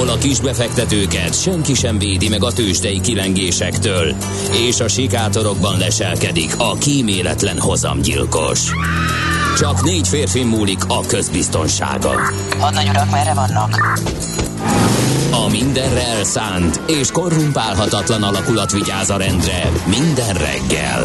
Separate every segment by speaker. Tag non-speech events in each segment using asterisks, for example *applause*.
Speaker 1: ahol a kisbefektetőket senki sem védi meg a tőzsdei kilengésektől, és a sikátorokban leselkedik a kíméletlen hozamgyilkos. Csak négy férfi múlik a közbiztonsága.
Speaker 2: Hadnagy urak, merre vannak?
Speaker 1: A mindenre elszánt és korrumpálhatatlan alakulat vigyáz a rendre minden reggel.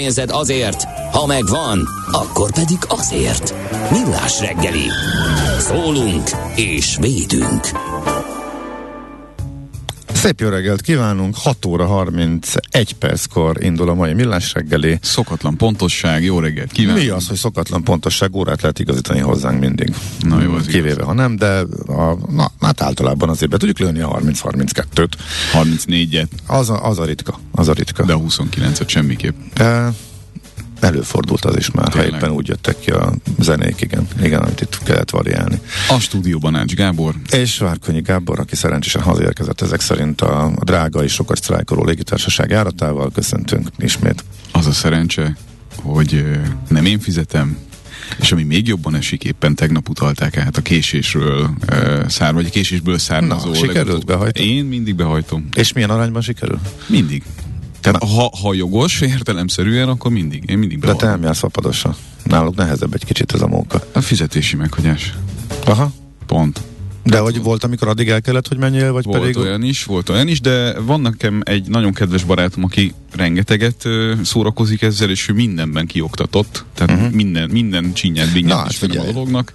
Speaker 1: pénzed azért, ha megvan, akkor pedig azért. Millás reggeli. Szólunk és védünk.
Speaker 3: Szép jó reggelt kívánunk, 6 óra 31 perckor indul a mai millás reggeli.
Speaker 4: Szokatlan pontosság, jó reggelt kívánok.
Speaker 3: Mi az, hogy szokatlan pontosság, órát lehet igazítani hozzánk mindig.
Speaker 4: Na jó, az
Speaker 3: Kivéve,
Speaker 4: igaz.
Speaker 3: ha nem, de a, na, hát általában azért be tudjuk lőni a 30-32-t.
Speaker 4: 34-et,
Speaker 3: Az a, az a ritka, az a ritka.
Speaker 4: de a 29-et semmiképp.
Speaker 3: De előfordult az is már, ha
Speaker 4: Tényleg.
Speaker 3: éppen úgy jöttek ki a zenék, igen, igen, amit itt kellett variálni.
Speaker 4: A stúdióban Ács Gábor,
Speaker 3: És Várkonyi Gábor, aki szerencsésen hazaérkezett ezek szerint a, a drága és sokat sztrájkoló légitársaság járatával, köszöntünk ismét.
Speaker 4: az a szerencse, hogy nem én fizetem, és ami még jobban esik, éppen tegnap utalták át a késésről, ö, szár, vagy a késésből származó.
Speaker 3: Na, sikerült
Speaker 4: legutóbb-
Speaker 3: behajtani?
Speaker 4: Én mindig behajtom.
Speaker 3: És milyen arányban sikerül?
Speaker 4: Mindig. Tehát ha, ha jogos, értelemszerűen, akkor mindig. Én mindig
Speaker 3: De te nem jársz fapadosra. Náluk nehezebb egy kicsit ez a móka.
Speaker 4: A fizetési meghagyás.
Speaker 3: Aha.
Speaker 4: Pont.
Speaker 3: De hogy volt, amikor addig el kellett, hogy menjél, vagy
Speaker 4: Volt
Speaker 3: pedig...
Speaker 4: olyan is, volt olyan is, de van nekem egy nagyon kedves barátom, aki rengeteget ö, szórakozik ezzel, és ő mindenben kioktatott, tehát uh-huh. minden, minden csinyát,
Speaker 3: Mhm. Na,
Speaker 4: binyát
Speaker 3: hát
Speaker 4: a dolognak.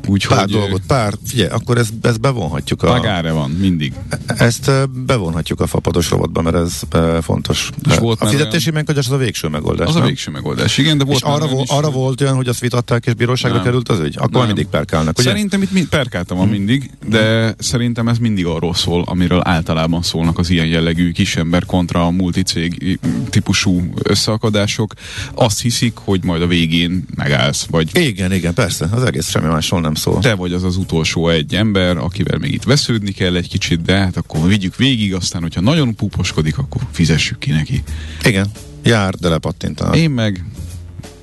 Speaker 3: Pár
Speaker 4: Úgyhogy
Speaker 3: dolgot, pár, figyelj, akkor ezt, ezt bevonhatjuk a...
Speaker 4: pagáre van, mindig.
Speaker 3: Ezt bevonhatjuk a fapados rovatba, mert ez fontos.
Speaker 4: És volt
Speaker 3: a fizetési meghagyás az a végső megoldás.
Speaker 4: Az a
Speaker 3: nem?
Speaker 4: végső megoldás, igen, de volt
Speaker 3: És arra,
Speaker 4: már olyan
Speaker 3: vo-
Speaker 4: is,
Speaker 3: arra
Speaker 4: hogy-
Speaker 3: volt olyan, hogy azt vitatták és bíróságra
Speaker 4: Nem.
Speaker 3: került az ügy? Akkor
Speaker 4: Nem.
Speaker 3: mindig perkálnak, ugye?
Speaker 4: Szerintem itt mind, perkáltam van mindig, de szerintem ez mindig arról szól, amiről általában szólnak az ilyen jellegű kisember kontra a multicég típusú összeakadások. Azt hiszik, hogy majd a végén megállsz, vagy
Speaker 3: Igen, igen, persze. Az egész semmi másról nem szól.
Speaker 4: te vagy az az utolsó egy ember, akivel még itt vesződni kell egy kicsit, de hát akkor vigyük végig, aztán, hogyha nagyon puposkodik, akkor fizessük ki neki.
Speaker 3: Igen. Jár, de lepattintanak.
Speaker 4: Én meg,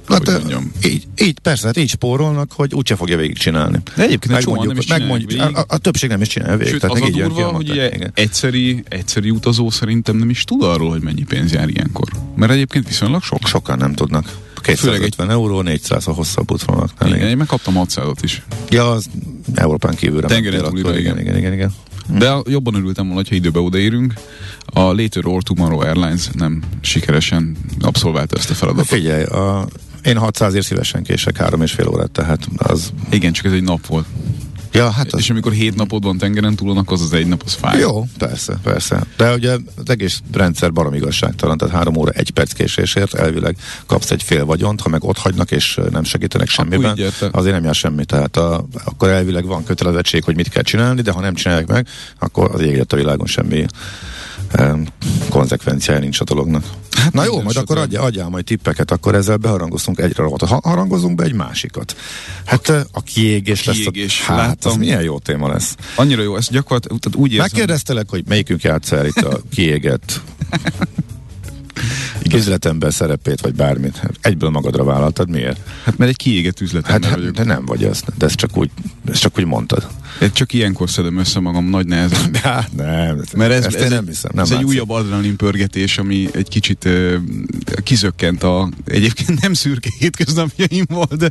Speaker 3: Hát,
Speaker 4: hogy mondjam.
Speaker 3: így, így, persze, hát így spórolnak, hogy úgyse fogja végigcsinálni.
Speaker 4: De egyébként egy csomóan nem is
Speaker 3: megmondjuk
Speaker 4: végig.
Speaker 3: a, a, többség nem is csinálja végig.
Speaker 4: Sőt,
Speaker 3: tehát
Speaker 4: az a durva, hogy ugye
Speaker 3: Igen.
Speaker 4: egyszeri, egyszeri utazó szerintem nem is tud arról, hogy mennyi pénz jár ilyenkor. Mert egyébként viszonylag sok.
Speaker 3: Sokan nem tudnak.
Speaker 4: Főleg
Speaker 3: 250 euró, 400 a hosszabb útvonalak.
Speaker 4: Igen, én megkaptam 600 is.
Speaker 3: Ja, az Európán kívülre
Speaker 4: Tengeren túlira,
Speaker 3: igen,
Speaker 4: igen.
Speaker 3: igen, igen, igen.
Speaker 4: De jobban örültem volna, ha időbe odaérünk. A Later or Tomorrow Airlines nem sikeresen abszolválta ezt a feladatot.
Speaker 3: Figyelj, a, én 600 ért szívesen kések három és fél órát, tehát az...
Speaker 4: Igen, csak ez egy nap volt.
Speaker 3: Ja, hát az...
Speaker 4: És amikor hét napod van tengeren túlon, akkor az az egy nap, az fáj.
Speaker 3: Jó, persze, persze. De ugye az egész rendszer barom igazságtalan, tehát három óra egy perc késésért elvileg kapsz egy fél vagyont, ha meg ott hagynak és nem segítenek semmiben, azért nem jár semmi. Tehát a, akkor elvileg van kötelezettség, hogy mit kell csinálni, de ha nem csinálják meg, akkor az ég a világon semmi em, konzekvenciája nincs a dolognak. Hát Na jó, majd akkor adja, adjál majd tippeket, akkor ezzel beharangozunk egyre rovatot. Ha harangozunk be egy másikat. Hát a, a kiégés,
Speaker 4: kiégés,
Speaker 3: lesz. A, hát,
Speaker 4: láttam.
Speaker 3: az milyen jó téma lesz.
Speaker 4: Annyira jó, ez gyakorlatilag tehát úgy érzem.
Speaker 3: Megkérdeztelek, hogy melyikünk játsza el itt a kiégett *laughs* üzletember szerepét, vagy bármit. Egyből magadra vállaltad, miért?
Speaker 4: Hát mert egy kiégett üzletember
Speaker 3: Hát, hát
Speaker 4: vagyok.
Speaker 3: de nem vagy ez, de ezt csak úgy, ezt csak úgy mondtad.
Speaker 4: Én csak ilyenkor szedem össze magam nagy nehezen. *laughs*
Speaker 3: Hát nem,
Speaker 4: Mert ez,
Speaker 3: ezt
Speaker 4: ez,
Speaker 3: én
Speaker 4: egy,
Speaker 3: nem hiszem. Nem
Speaker 4: ez egy
Speaker 3: látszik.
Speaker 4: újabb adrenalin pörgetés, ami egy kicsit ö, kizökkent a egyébként nem szürke hétköznapjaimból, de,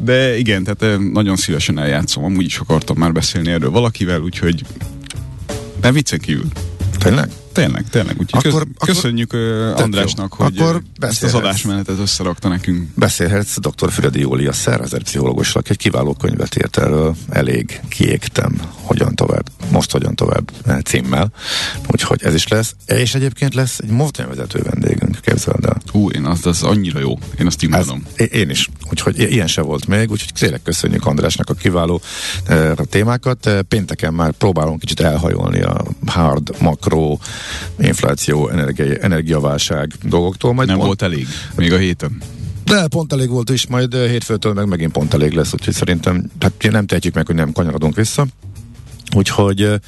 Speaker 4: de igen, tehát ö, nagyon szívesen eljátszom. Amúgy is akartam már beszélni erről valakivel, úgyhogy nem viccen kívül.
Speaker 3: Tényleg?
Speaker 4: Tényleg, tényleg. Úgyhogy
Speaker 3: Akkor-
Speaker 4: köz,
Speaker 3: akkor-
Speaker 4: köszönjük
Speaker 3: Tök
Speaker 4: Andrásnak,
Speaker 3: jó.
Speaker 4: hogy
Speaker 3: Akkor
Speaker 4: ezt az adásmenetet összerakta nekünk.
Speaker 3: Beszélhetsz dr. Füredi Jóli, a szervezetpszichológusnak egy kiváló könyvet írt erről. Elég kiégtem. Hogyan tovább? most hogyan tovább eh, címmel. Úgyhogy ez is lesz. És egyébként lesz egy mozdonyvezető vendégünk, képzeld el.
Speaker 4: Hú, én azt, az annyira jó. Én azt
Speaker 3: Ez,
Speaker 4: imádom.
Speaker 3: én is. Úgyhogy ilyen se volt még, úgyhogy tényleg köszönjük Andrásnak a kiváló e, a témákat. E, Pénteken már próbálunk kicsit elhajolni a hard, makro, infláció, energia, energiaválság dolgoktól. Majd
Speaker 4: Nem
Speaker 3: pont,
Speaker 4: volt elég. Még a héten.
Speaker 3: De pont elég volt is, majd e, hétfőtől meg megint pont elég lesz, úgyhogy szerintem hát nem tehetjük meg, hogy nem kanyarodunk vissza. Úgyhogy e,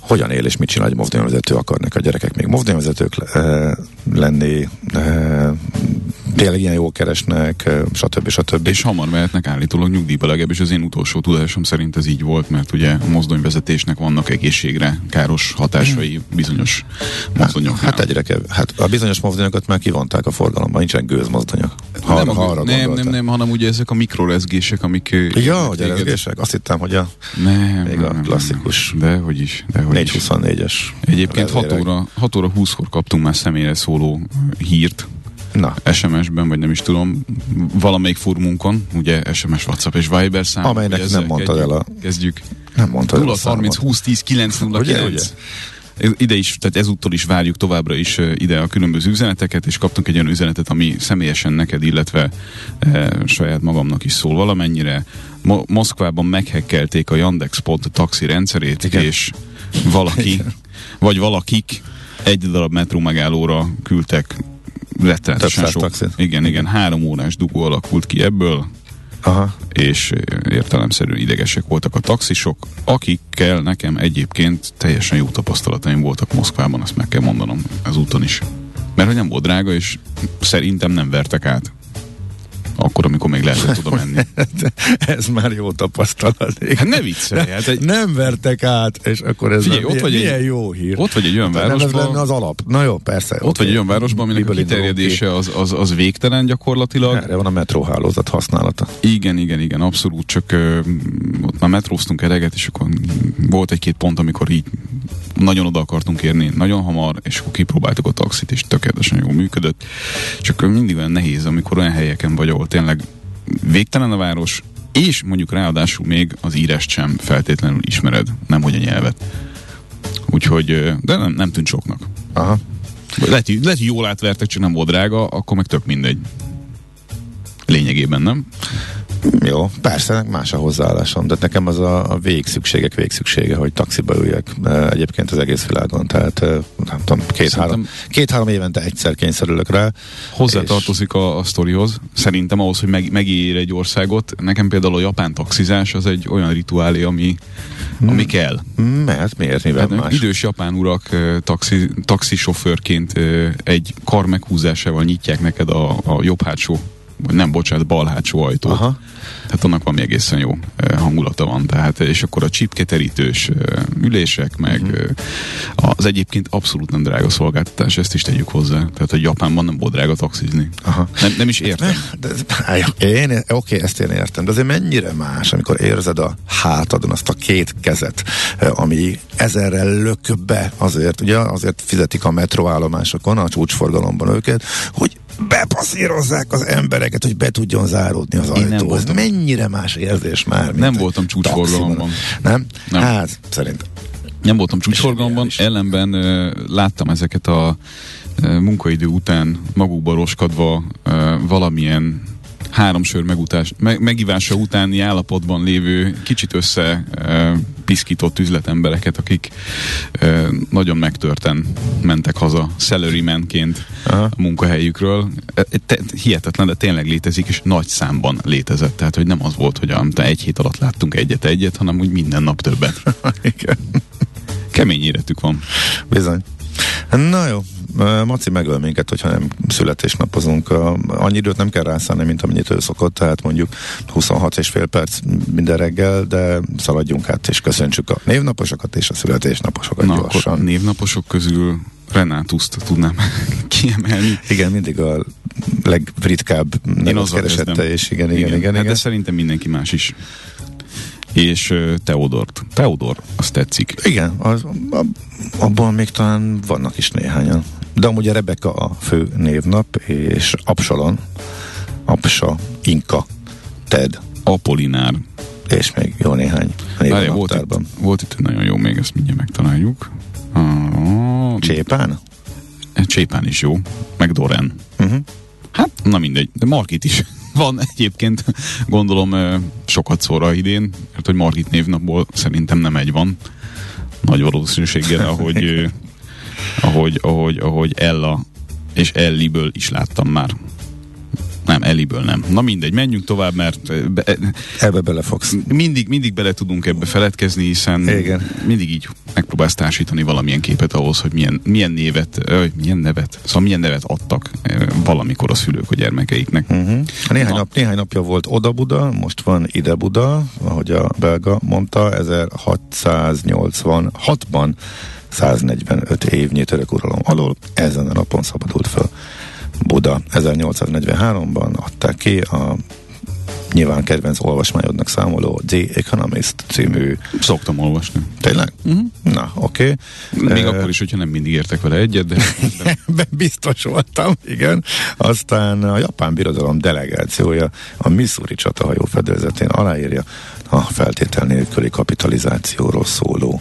Speaker 3: hogyan él és mit csinál egy mozdonyvezető, akarnak a gyerekek még mozdonyvezetők e, lenni, tényleg ilyen jól keresnek, stb. stb.
Speaker 4: És hamar mehetnek állítólag nyugdíjba, legalábbis az én utolsó tudásom szerint ez így volt, mert ugye a mozdonyvezetésnek vannak egészségre káros hatásai bizonyos mozdonyoknál.
Speaker 3: Hát egyre kev. Hát a bizonyos mozdonyokat már kivonták a forgalomban, nincsenek gőzmozdonyok. Ha,
Speaker 4: nem,
Speaker 3: ha arra
Speaker 4: nem, nem, nem, hanem ugye ezek a mikrorezgések, amik...
Speaker 3: Ja, hogy
Speaker 4: téged.
Speaker 3: erezgések? Azt hittem, hogy a
Speaker 4: Nem,
Speaker 3: Még a klasszikus.
Speaker 4: Nem, dehogy is, dehogy is.
Speaker 3: 424-es.
Speaker 4: Egyébként 6
Speaker 3: vezérek.
Speaker 4: óra, 6 óra 20-kor kaptunk már személyre szóló hírt,
Speaker 3: Na,
Speaker 4: SMS-ben, vagy nem is tudom, valamelyik fórumunkon, ugye SMS, WhatsApp és Viber szám.
Speaker 3: Amelynek nem mondtad
Speaker 4: kezdjük,
Speaker 3: el a-
Speaker 4: Kezdjük.
Speaker 3: nem mondtad. el
Speaker 4: 0
Speaker 3: a
Speaker 4: 30
Speaker 3: számot.
Speaker 4: 20 10 909.
Speaker 3: Ugye, ugye?
Speaker 4: Ez- Ide is, tehát ezúttal is várjuk továbbra is ide a különböző üzeneteket, és kaptunk egy olyan üzenetet, ami személyesen neked, illetve e, saját magamnak is szól valamennyire. Mo- Moszkvában meghekkelték a Yandex.Pod taxi rendszerét,
Speaker 3: Igen.
Speaker 4: és valaki, vagy valakik egy darab metró megállóra küldtek rettenetesen sok.
Speaker 3: taxit.
Speaker 4: Igen, igen, három órás dugó alakult ki ebből,
Speaker 3: Aha.
Speaker 4: és értelemszerűen idegesek voltak a taxisok, akikkel nekem egyébként teljesen jó tapasztalataim voltak Moszkvában, azt meg kell mondanom ezúton is. Mert hogy nem volt drága, és szerintem nem vertek át. Akkor, amikor még lehetett oda *laughs* menni.
Speaker 3: Ez már jó tapasztalat.
Speaker 4: Hát ne viccelj, hát egy,
Speaker 3: Nem vertek át, és akkor ez
Speaker 4: Figyelj,
Speaker 3: a,
Speaker 4: ott
Speaker 3: milyen,
Speaker 4: vagy egy-
Speaker 3: milyen jó hír.
Speaker 4: ott vagy egy olyan
Speaker 3: nem ez lenne
Speaker 4: városban,
Speaker 3: az alap. Na jó, persze.
Speaker 4: ott vagy egy olyan városban, aminek a
Speaker 3: Miből indulunk
Speaker 4: kiterjedése az, az, az végtelen gyakorlatilag.
Speaker 3: Erre van a metróhálózat használata.
Speaker 4: Igen, igen, igen, abszolút, csak ö, ott már metróztunk eleget, és akkor volt egy-két pont, amikor így nagyon oda akartunk érni, nagyon hamar, és akkor kipróbáltuk a taxit, és tökéletesen jól működött. Csak mindig olyan nehéz, amikor olyan helyeken vagy, ahol tényleg végtelen a város, és mondjuk ráadásul még az írást sem feltétlenül ismered, nem hogy a nyelvet. Úgyhogy, de nem, nem tűnt soknak.
Speaker 3: Aha.
Speaker 4: Lehet, lehet, hogy jól átvertek, csak nem volt drága, akkor meg tök mindegy. Lényegében, nem?
Speaker 3: Jó, persze, más a hozzáállásom, de nekem az a, a végszükségek végszüksége, hogy taxiba üljek egyébként az egész világon, tehát nem tudom, két-három két, három évente egyszer kényszerülök rá.
Speaker 4: Hozzá
Speaker 3: És-
Speaker 4: tartozik a, a sztorihoz. Szerintem ahhoz, hogy meg, megér egy országot, nekem például a japán taxizás az egy olyan rituálé, ami, ami kell.
Speaker 3: Mert miért, mivel
Speaker 4: Hát,
Speaker 3: Hmm. más?
Speaker 4: idős japán urak taxi, taxisofőrként egy kar meghúzásával nyitják neked a, a jobb hátsó, nem, bocsánat, bal hátsó ajtót.
Speaker 3: Aha.
Speaker 4: Tehát annak valami egészen jó hangulata van. Tehát, és akkor a csipketerítős ülések, meg ö, az egyébként abszolút nem drága szolgáltatás, ezt is tegyük hozzá. Tehát, hogy Japánban nem volt drága taxizni.
Speaker 3: Aha.
Speaker 4: Nem, nem is értem.
Speaker 3: De, jó, én, oké, ezt én értem, de azért mennyire más, amikor érzed a hátadon azt a két kezet, ami ezerrel lök be azért, ugye azért fizetik a metróállomásokon, a csúcsforgalomban őket, hogy bepasszírozzák az embereket, hogy be tudjon záródni az
Speaker 4: Én
Speaker 3: ajtó. Ez mennyire más érzés már, mint
Speaker 4: Nem voltam csúcsforgalomban.
Speaker 3: Nem?
Speaker 4: Nem.
Speaker 3: Hát, szerintem.
Speaker 4: Nem voltam csúcsforgalomban, ellenben ö, láttam ezeket a ö, munkaidő után magukba roskadva ö, valamilyen három sör megutás, me, megivása utáni állapotban lévő, kicsit össze ö, piszkított üzletembereket, akik ö, nagyon megtörten mentek haza salarymanként
Speaker 3: Aha.
Speaker 4: a munkahelyükről. E, Te, hihetetlen, de tényleg létezik, és nagy számban létezett. Tehát, hogy nem az volt, hogy amit egy hét alatt láttunk egyet-egyet, hanem úgy minden nap többet. *laughs*
Speaker 3: Igen.
Speaker 4: Kemény életük van.
Speaker 3: Bizony. Na jó, Maci megöl minket, hogyha nem születésnapozunk. Annyi időt nem kell rászállni, mint amennyit ő szokott, tehát mondjuk 26 és fél perc minden reggel, de szaladjunk át és köszöntsük a névnaposokat és a születésnaposokat
Speaker 4: Na,
Speaker 3: gyorsan.
Speaker 4: akkor névnaposok közül Renátuszt tudnám *laughs* kiemelni.
Speaker 3: Igen, mindig a legritkább nevet keresette,
Speaker 4: kezdem.
Speaker 3: és igen, igen, igen, igen.
Speaker 4: Hát de szerintem mindenki más is. És Teodort. Teodor, azt tetszik.
Speaker 3: Igen, az, ab, abban még talán vannak is néhányan. De amúgy a Rebecca a fő névnap, és Absalon, Apsa, Inka, Ted.
Speaker 4: Apolinár.
Speaker 3: és még jó néhány név
Speaker 4: Várja, volt, itt, volt itt nagyon jó, még ezt mindjárt megtaláljuk. Uh,
Speaker 3: Csépán?
Speaker 4: Csépán is jó, meg Doren.
Speaker 3: Uh-huh.
Speaker 4: Hát, na mindegy, de Margit is *laughs* van egyébként, gondolom ö, sokat szóra idén, mert hogy Margit névnapból szerintem nem egy van. Nagy valószínűséggel, ahogy, ö, *laughs* ahogy, ahogy, ahogy Ella és Elliből is láttam már. Nem, Elliből nem. Na mindegy, menjünk tovább, mert be,
Speaker 3: Ebbe belefogsz.
Speaker 4: mindig, mindig bele tudunk ebbe feledkezni, hiszen
Speaker 3: Igen.
Speaker 4: mindig így megpróbálsz társítani valamilyen képet ahhoz, hogy milyen, milyen névet, ö, milyen nevet, szóval milyen nevet adtak valamikor a szülők a gyermekeiknek.
Speaker 3: Uh-huh. Néhány,
Speaker 4: Na.
Speaker 3: nap, néhány napja volt Oda-Buda, most van Ide-Buda, ahogy a belga mondta, 1686-ban 145 évnyi török uralom alól, ezen a napon szabadult fel Buda. 1843-ban adták ki a nyilván kedvenc olvasmányodnak számoló The Economist című.
Speaker 4: Szoktam olvasni.
Speaker 3: Tényleg? Uh-huh. Na, oké.
Speaker 4: Még
Speaker 3: Okay.
Speaker 4: akkor is, hogyha nem mindig értek vele egyet, de, *laughs* de
Speaker 3: biztos voltam, igen. Aztán a japán birodalom delegációja a Missouri csatahajó fedélzetén aláírja a feltétel nélküli kapitalizációról szóló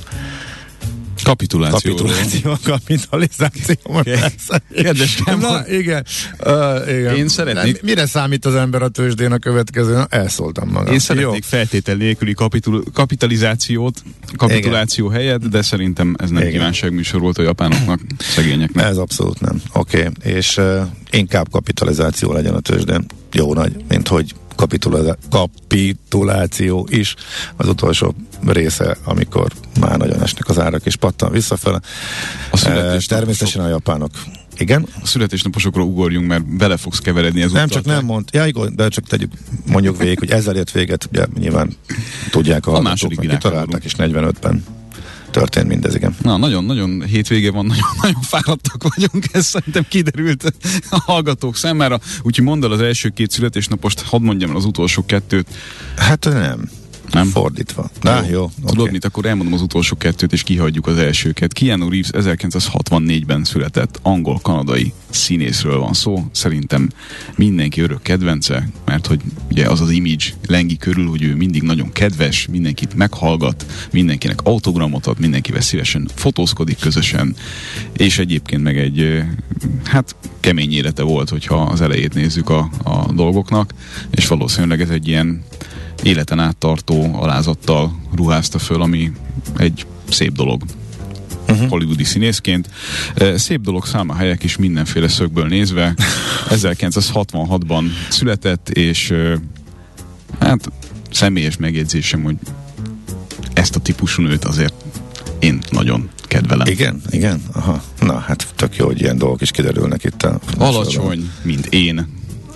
Speaker 4: kapituláció.
Speaker 3: kapituláció, kapitalizáció. Persze.
Speaker 4: Kedvesem,
Speaker 3: Na, igen. Uh, igen.
Speaker 4: Én szeretnék-
Speaker 3: Nem, mire számít az ember a tőzsdén a következő? Na, elszóltam magam.
Speaker 4: Én szeretnék feltétel nélküli kapitul, kapitalizációt, kapituláció helyett, de szerintem ez nem
Speaker 3: Igen.
Speaker 4: kívánságműsor volt a japánoknak, szegényeknek.
Speaker 3: Ez abszolút nem. Oké, okay. és uh, inkább kapitalizáció legyen a tőzsdén. Jó nagy, mint hogy kapitula- kapituláció is az utolsó része, amikor már nagyon esnek az árak, és pattan visszafele.
Speaker 4: A születésnaposok-
Speaker 3: természetesen a japánok. Igen?
Speaker 4: A születésnaposokra ugorjunk, mert bele fogsz keveredni az
Speaker 3: Nem, csak nem mond. Ja, igen, de csak tegyük, mondjuk végig, hogy ezzel ért véget, ugye nyilván tudják a,
Speaker 4: A második
Speaker 3: hogy kitalálták,
Speaker 4: világháború.
Speaker 3: és 45-ben történt mindez, igen.
Speaker 4: Na, nagyon-nagyon hétvége van, *laughs* nagyon, nagyon fáradtak vagyunk, ez szerintem kiderült a hallgatók számára. Úgyhogy mondd el az első két születésnapost, hadd mondjam el az utolsó kettőt.
Speaker 3: Hát nem.
Speaker 4: Nem?
Speaker 3: Fordítva. Na, jó. jó
Speaker 4: Tudod
Speaker 3: oké.
Speaker 4: mit, akkor elmondom az utolsó kettőt, és kihagyjuk az elsőket. Keanu Reeves 1964-ben született angol-kanadai színészről van szó. Szerintem mindenki örök kedvence, mert hogy ugye az az image lengi körül, hogy ő mindig nagyon kedves, mindenkit meghallgat, mindenkinek autogramot ad, mindenkivel szívesen fotózkodik közösen, és egyébként meg egy hát kemény élete volt, hogyha az elejét nézzük a, a dolgoknak, és valószínűleg ez egy ilyen életen áttartó alázattal ruházta föl, ami egy szép dolog. Uh-huh. Hollywoodi színészként. Szép dolog száma helyek is mindenféle szögből nézve. *laughs* 1966-ban született, és hát személyes megjegyzésem, hogy ezt a típusú nőt azért én nagyon kedvelem.
Speaker 3: Igen, igen. Aha. Na, hát tök jó, hogy ilyen dolgok is kiderülnek itt. A
Speaker 4: Alacsony, mint én,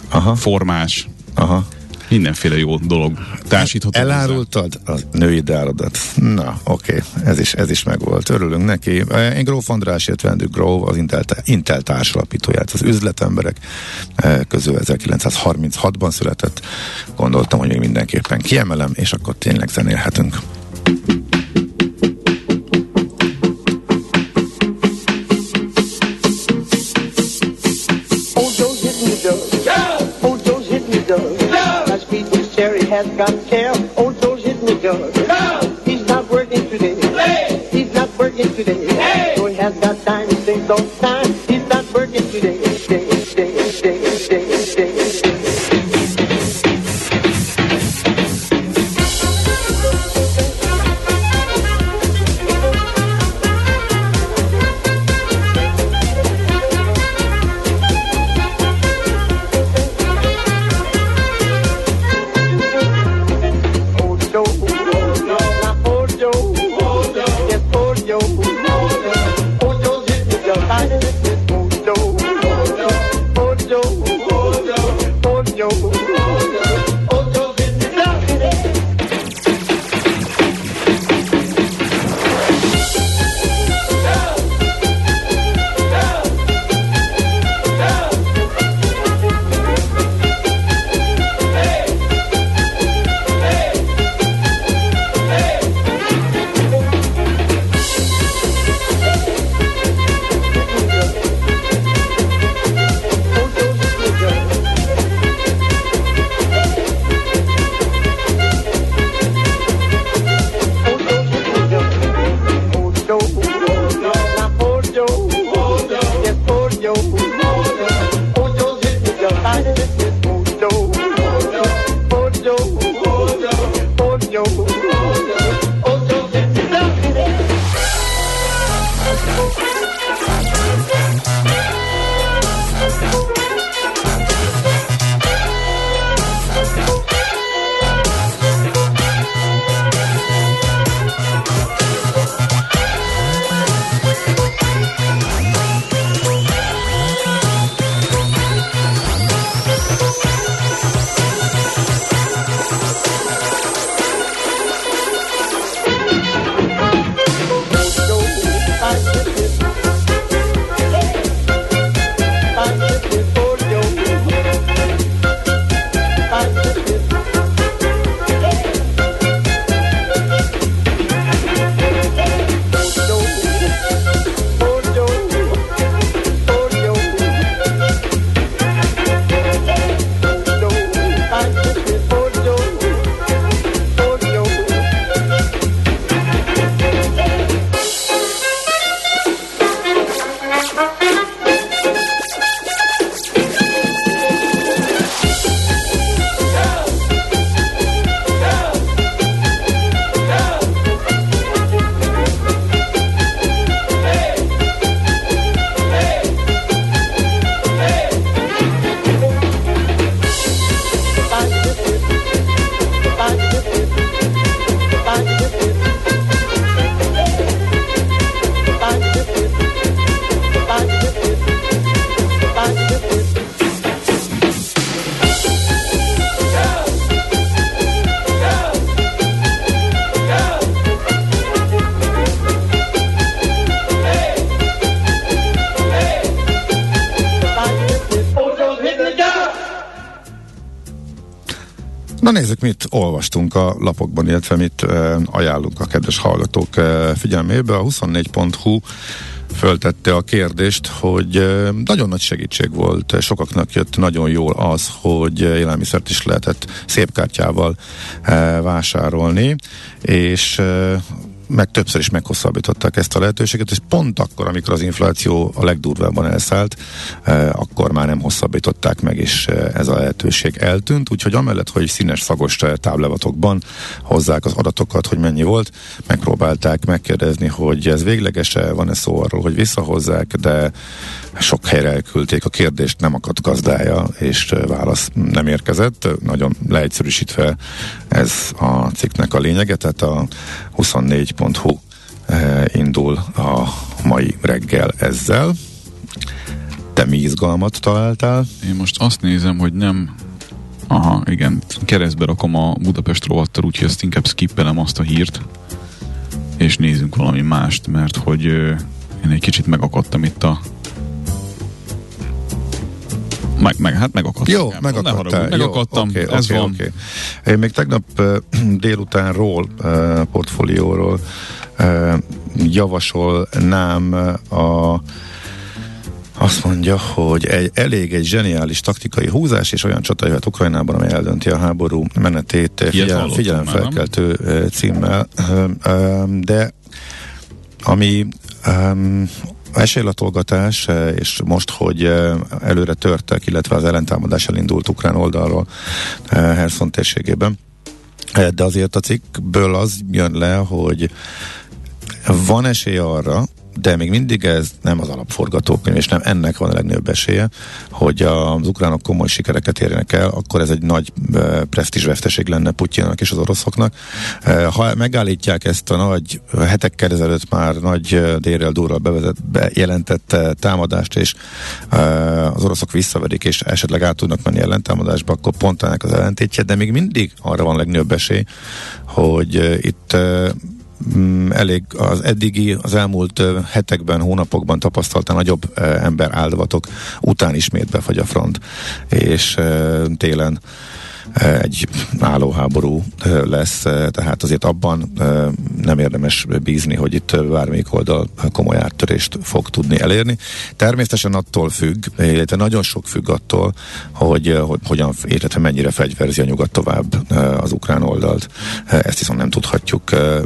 Speaker 3: Aha,
Speaker 4: formás,
Speaker 3: aha.
Speaker 4: Mindenféle jó dolog társítható.
Speaker 3: Elárultad a női ideálodat. Na, oké, okay. ez, is, ez is megvolt. Örülünk neki. Én Gróf András, illetve Andrew Grove, az Intel, Intel társalapítóját, az üzletemberek eh, közül 1936-ban született. Gondoltam, hogy még mindenképpen kiemelem, és akkor tényleg zenélhetünk.
Speaker 5: Old has got care. Old Joe's hitting the jug. He's not working today. He's not working today. So he has got time to sing all the time.
Speaker 3: Olvastunk a lapokban, illetve mit ajánlunk a kedves hallgatók figyelmébe. A 24.hu föltette a kérdést, hogy nagyon nagy segítség volt, sokaknak jött nagyon jól az, hogy élelmiszert is lehetett szép kártyával vásárolni, és meg többször is meghosszabbították ezt a lehetőséget, és pont akkor, amikor az infláció a legdurvábban elszállt, eh, akkor már nem hosszabbították meg, és eh, ez a lehetőség eltűnt, úgyhogy amellett, hogy színes szagos táblevatokban hozzák az adatokat, hogy mennyi volt, megpróbálták megkérdezni, hogy ez végleges-e, van-e szó arról, hogy visszahozzák, de sok helyre elküldték a kérdést, nem akadt gazdája, és eh, válasz nem érkezett. Nagyon leegyszerűsítve ez a cikknek a lényege, tehát a 24.hu eh, indul a mai reggel ezzel. Te mi izgalmat találtál?
Speaker 4: Én most azt nézem, hogy nem Aha, igen, keresztbe rakom a Budapest rovattal, úgyhogy ezt inkább skippelem azt a hírt, és nézzünk valami mást, mert hogy ö, én egy kicsit megakadtam itt a meg, meg, hát megakadtam.
Speaker 3: Jó, megakadtál.
Speaker 4: Megakadtam,
Speaker 3: Jó, okay,
Speaker 4: ez
Speaker 3: okay,
Speaker 4: van.
Speaker 3: Okay. Én még tegnap uh, délutánról, uh, portfólióról uh, javasolnám a azt mondja, hogy egy, elég egy zseniális taktikai húzás, és olyan csata jöhet Ukrajnában, amely eldönti a háború menetét figyelem, figyelemfelkeltő címmel. De ami um, esélylatolgatás, eh, és most, hogy eh, előre törtek, illetve az ellentámadás elindult ukrán oldalról eh, Herson térségében. De azért a cikkből az jön le, hogy van esély arra, de még mindig ez nem az alapforgatókönyv, és nem ennek van a legnagyobb esélye, hogy az ukránok komoly sikereket érjenek el, akkor ez egy nagy presztízsveszteség lenne Putyinnak és az oroszoknak. Ha megállítják ezt a nagy, hetekkel ezelőtt már nagy dérrel durral bevezet, bejelentett támadást, és az oroszok visszaverik, és esetleg át tudnak menni ellentámadásba, akkor pont ennek az ellentétje, de még mindig arra van a legnagyobb esély, hogy itt elég az eddigi, az elmúlt hetekben, hónapokban tapasztalta nagyobb ember áldozatok után ismét befagy a front, és télen egy állóháború ö, lesz, ö, tehát azért abban nem érdemes bízni, hogy itt bármelyik oldal komoly áttörést fog tudni elérni. Természetesen attól függ, illetve nagyon sok függ attól, hogy, hogy hogyan, illetve mennyire fegyverzi a nyugat tovább az ukrán oldalt. Ezt viszont nem tudhatjuk,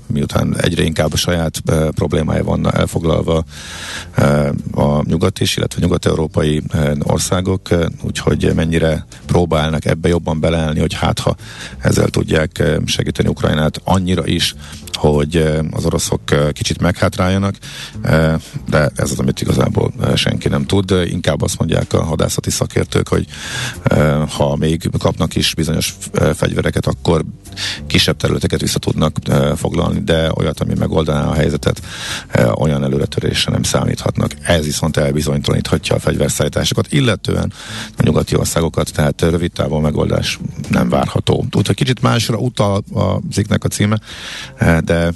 Speaker 3: miután egyre inkább a saját problémája van elfoglalva a nyugat is, illetve nyugat-európai országok, úgyhogy mennyire próbálnak ebbe jobban beleállni, hogy hát ha ezzel tudják ö, segíteni Ukrajnát annyira is, hogy ö, az oroszok ö, kicsit meghátráljanak, de ez az, amit igazából senki nem tud. Inkább azt mondják a hadászati szakértők, hogy ha még kapnak is bizonyos fegyvereket, akkor kisebb területeket vissza tudnak foglalni, de olyat, ami megoldaná a helyzetet, olyan előretörésre nem számíthatnak. Ez viszont elbizonytalaníthatja a fegyverszállításokat, illetően a nyugati országokat, tehát rövid távon megoldás nem várható. Úgyhogy kicsit másra utal a cikknek a címe, ö, de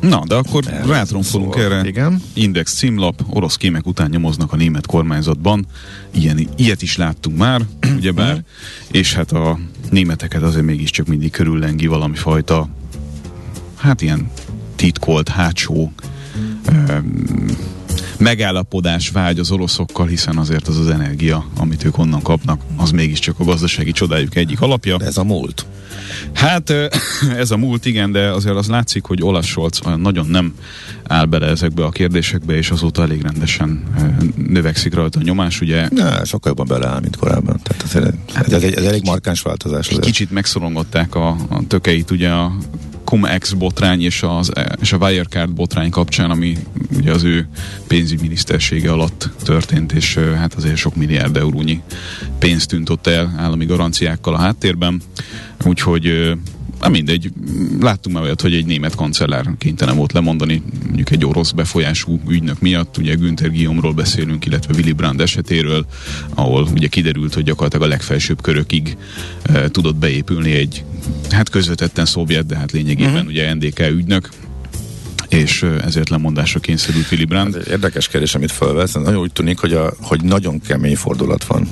Speaker 4: Na, de akkor
Speaker 3: Erről
Speaker 4: rátromfolunk
Speaker 3: szól.
Speaker 4: erre.
Speaker 3: Igen.
Speaker 4: Index címlap, orosz kémek után nyomoznak a német kormányzatban. Ilyen, ilyet is láttunk már, ugyebár, és hát a németeket azért mégiscsak mindig körüllengi valami fajta, hát ilyen titkolt, hátsó öm, megállapodás vágy az oroszokkal, hiszen azért az az energia, amit ők onnan kapnak, az mégiscsak a gazdasági csodájuk egyik alapja.
Speaker 3: ez a múlt.
Speaker 4: Hát *clears throat* ez a múlt, igen, de azért az látszik, hogy Olaf Scholz olyan nagyon nem áll bele ezekbe a kérdésekbe, és azóta elég rendesen növekszik rajta a nyomás. Ugye
Speaker 3: Ne, sokkal jobban beleáll, mint korábban. Tehát ez, ez, ez, egy, ez elég markáns változás.
Speaker 4: egy kicsit megszorongatták a, a tökeit ugye a Cum-Ex botrány és, az, és a Wirecard botrány kapcsán, ami ugye az ő pénzügyminisztersége alatt történt, és hát azért sok milliárd eurónyi pénzt tűnt ott el állami garanciákkal a háttérben. Úgyhogy Na mindegy, láttunk már olyat, hogy egy német kancellár kénytelen volt lemondani, mondjuk egy orosz befolyású ügynök miatt, ugye Günther Guillaume-ról beszélünk, illetve Willy Brandt esetéről, ahol ugye kiderült, hogy gyakorlatilag a legfelsőbb körökig e, tudott beépülni egy, hát közvetetten szovjet, de hát lényegében uh-huh. ugye NDK ügynök, és ezért lemondásra kényszerült Willy Brandt.
Speaker 3: Ez egy érdekes kérdés, amit felvesz. Nagyon úgy tűnik, hogy, a, hogy nagyon kemény fordulat van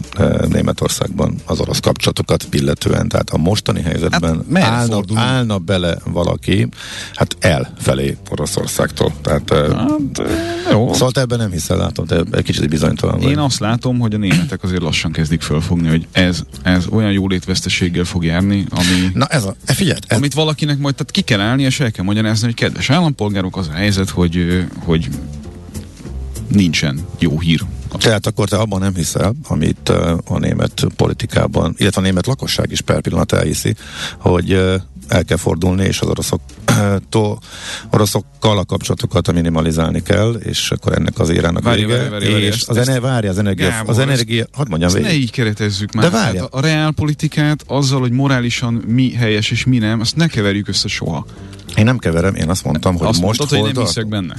Speaker 3: Németországban az orosz kapcsolatokat illetően. Tehát a mostani helyzetben
Speaker 4: Hát,
Speaker 3: állna, állna bele valaki, hát el felé Oroszországtól. Tehát,
Speaker 4: Hát, jó.
Speaker 3: szóval te ebben nem hiszel, látom, te egy kicsit bizonytalan vagy.
Speaker 4: Én azt látom, hogy a németek azért lassan kezdik fölfogni, hogy ez, ez olyan jólétveszteséggel fog járni, ami,
Speaker 3: Na ez a, figyelj, ez,
Speaker 4: amit valakinek majd tehát ki kell állni, és el kell magyarázni, hogy kedves állampolgárok, az a helyzet, hogy, hogy nincsen jó hír.
Speaker 3: Tehát akkor te abban nem hiszel, amit a német politikában, illetve a német lakosság is per pillanat elhiszi, hogy el kell fordulni, és az oroszoktól, oroszokkal a kapcsolatokat minimalizálni kell, és akkor ennek az érának
Speaker 4: Várj,
Speaker 3: vége.
Speaker 4: várj, várj, várj,
Speaker 3: és
Speaker 4: ezt-
Speaker 3: az, ener, várja, az energia,
Speaker 4: Gábor,
Speaker 3: az energia, hadd mondjam
Speaker 4: Ezt ne
Speaker 3: végig.
Speaker 4: így keretezzük már.
Speaker 3: De várjál.
Speaker 4: Tehát a reálpolitikát azzal, hogy morálisan mi helyes és mi nem, azt ne keverjük össze soha.
Speaker 3: Én nem keverem, én azt mondtam, hogy
Speaker 4: azt
Speaker 3: most
Speaker 4: mondtad, hogy nem hiszek benne.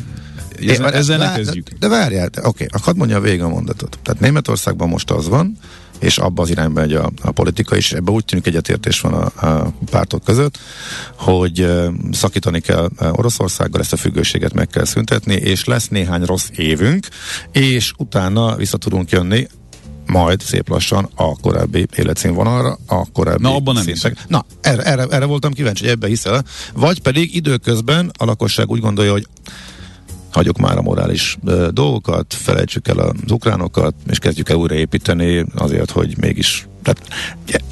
Speaker 3: Én-
Speaker 4: Ezzel, ezzel ne
Speaker 3: de-
Speaker 4: kezdjük.
Speaker 3: De, de várjál, oké, akkor hadd mondja végig a mondatot. Tehát Németországban most az van, és abba az irányba megy a, a politika, és ebben úgy tűnik egyetértés van a, a pártok között, hogy uh, szakítani kell Oroszországgal, ezt a függőséget meg kell szüntetni, és lesz néhány rossz évünk, és utána vissza tudunk jönni majd szép lassan a korábbi életszínvonalra, a korábbi
Speaker 4: Na, abban nem
Speaker 3: szintek. Na, erre, erre, erre voltam kíváncsi, hogy ebbe hiszel, vagy pedig időközben a lakosság úgy gondolja, hogy hagyjuk már a morális ö, dolgokat, felejtsük el az ukránokat, és kezdjük el újraépíteni azért, hogy mégis tehát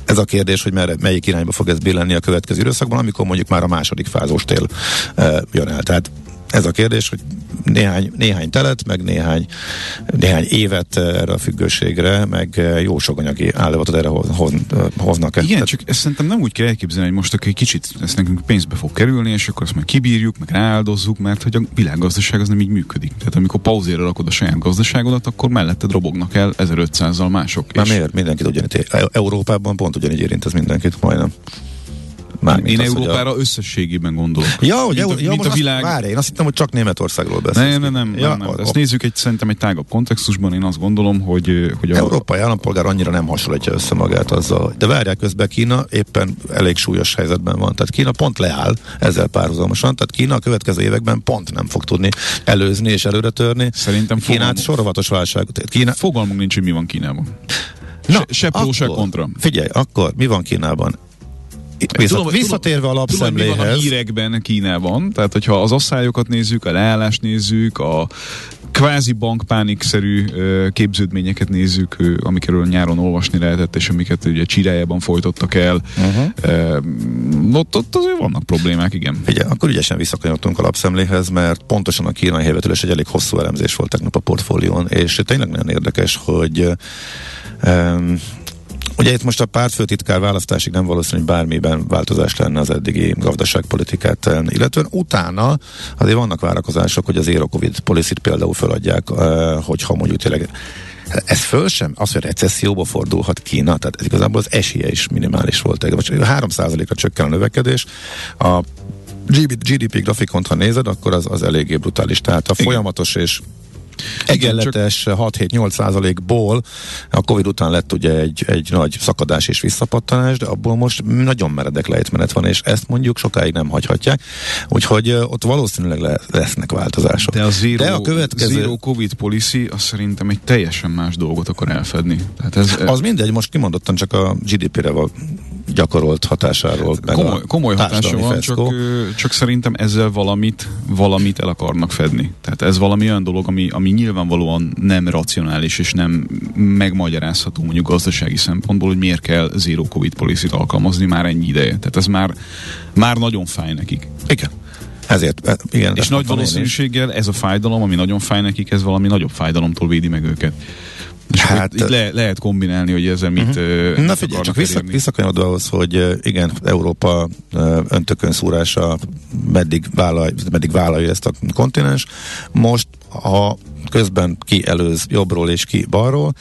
Speaker 3: ez a kérdés, hogy merre, melyik irányba fog ez billenni a következő időszakban, amikor mondjuk már a második fázóstél ö, jön el. Tehát ez a kérdés, hogy néhány, néhány telet, meg néhány, néhány évet ö, erre a függőségre, meg ö, jó sok anyagi állapotot erre hoz, hoz, ö, hoznak.
Speaker 4: Igen, csak ezt szerintem nem úgy kell elképzelni, hogy most egy kicsit ez nekünk pénzbe fog kerülni, és akkor azt majd kibírjuk, meg rááldozzuk, mert hogy a világgazdaság az nem így működik. Tehát amikor pauzéra rakod a saját gazdaságodat, akkor melletted robognak el 1500-zal mások.
Speaker 3: Már
Speaker 4: És
Speaker 3: miért? Mindenkit ugyanígy. Európában pont ugyanígy érint ez mindenkit, majdnem. Mármint
Speaker 4: Én
Speaker 3: az,
Speaker 4: Európára összességében gondolok.
Speaker 3: Ja, hogy
Speaker 4: mint, a,
Speaker 3: ja,
Speaker 4: mint a világ...
Speaker 3: Azt, várj, én azt hittem, hogy csak Németországról beszélsz.
Speaker 4: Nem, nem, nem,
Speaker 3: ja,
Speaker 4: nem, nem. Ezt nézzük egy, szerintem egy tágabb kontextusban, én azt gondolom, hogy, hogy a,
Speaker 3: Európai állampolgár annyira nem hasonlítja össze magát azzal. De várják közben Kína éppen elég súlyos helyzetben van. Tehát Kína pont leáll ezzel párhuzamosan. Tehát Kína a következő években pont nem fog tudni előzni és előre törni.
Speaker 4: Szerintem
Speaker 3: Kínát
Speaker 4: fogalmunk-
Speaker 3: sorvatos válság. Kína,
Speaker 4: fogalmunk nincs, hogy mi van Kínában. se, se pró, se
Speaker 3: akkor-
Speaker 4: kontra.
Speaker 3: Figyelj, akkor mi van Kínában?
Speaker 4: Tudom,
Speaker 3: visszatérve a
Speaker 4: Tudom, hogy mi van a
Speaker 3: lapszemléhez.
Speaker 4: hírekben Kínában, tehát hogyha az asszályokat nézzük, a leállást nézzük, a kvázi bankpánikszerű képződményeket nézzük, amikről nyáron olvasni lehetett, és amiket ugye Csirájában folytottak el. Uh-huh. Ott, ott azért vannak problémák, igen.
Speaker 3: Figyelj, akkor ügyesen visszakanyarodtunk a lapszemléhez, mert pontosan a kínai helyvetülés egy elég hosszú elemzés volt tegnap a portfólión, és tényleg nagyon érdekes, hogy um, Ugye itt most a pártfőtitkár választásig nem valószínű, hogy bármiben változás lenne az eddigi gazdaságpolitikát, eh, illetően utána azért vannak várakozások, hogy az Zero Covid policy például föladják, eh, hogyha mondjuk tényleg ez föl sem, az, hogy recesszióba fordulhat Kína, tehát ez igazából az esélye is minimális volt. Vagy 3%-ra csökken a növekedés, a GDP grafikont, ha nézed, akkor az, az eléggé brutális. Tehát a folyamatos és egyenletes 6-7-8 százalékból a Covid után lett ugye egy, egy nagy szakadás és visszapattanás, de abból most nagyon meredek lejtmenet van, és ezt mondjuk sokáig nem hagyhatják, úgyhogy ott valószínűleg le, lesznek változások.
Speaker 4: De a zero,
Speaker 3: de a következő...
Speaker 4: zero Covid policy az szerintem egy teljesen más dolgot akar elfedni. Tehát ez,
Speaker 3: Az mindegy, most kimondottan csak a GDP-re van gyakorolt hatásáról. meg
Speaker 4: komoly, komoly hatása van,
Speaker 3: feszkó.
Speaker 4: csak, csak szerintem ezzel valamit, valamit el akarnak fedni. Tehát ez valami olyan dolog, ami, ami nyilvánvalóan nem racionális és nem megmagyarázható mondjuk gazdasági szempontból, hogy miért kell zero covid policy alkalmazni már ennyi ideje. Tehát ez már, már nagyon fáj nekik.
Speaker 3: Igen. Ezért, e, igen.
Speaker 4: És nagy valószínűséggel ez a fájdalom, ami nagyon fáj nekik, ez valami nagyobb fájdalomtól védi meg őket. És
Speaker 3: Hát,
Speaker 4: itt le, lehet kombinálni, hogy ezzel mit uh-huh.
Speaker 3: Na figyelj, csak vissza, visszakanyarodva ahhoz, hogy igen, Európa öntökön szúrása meddig, vállal, meddig vállalja ezt a kontinens. Most, ha közben ki előz jobbról és ki balról,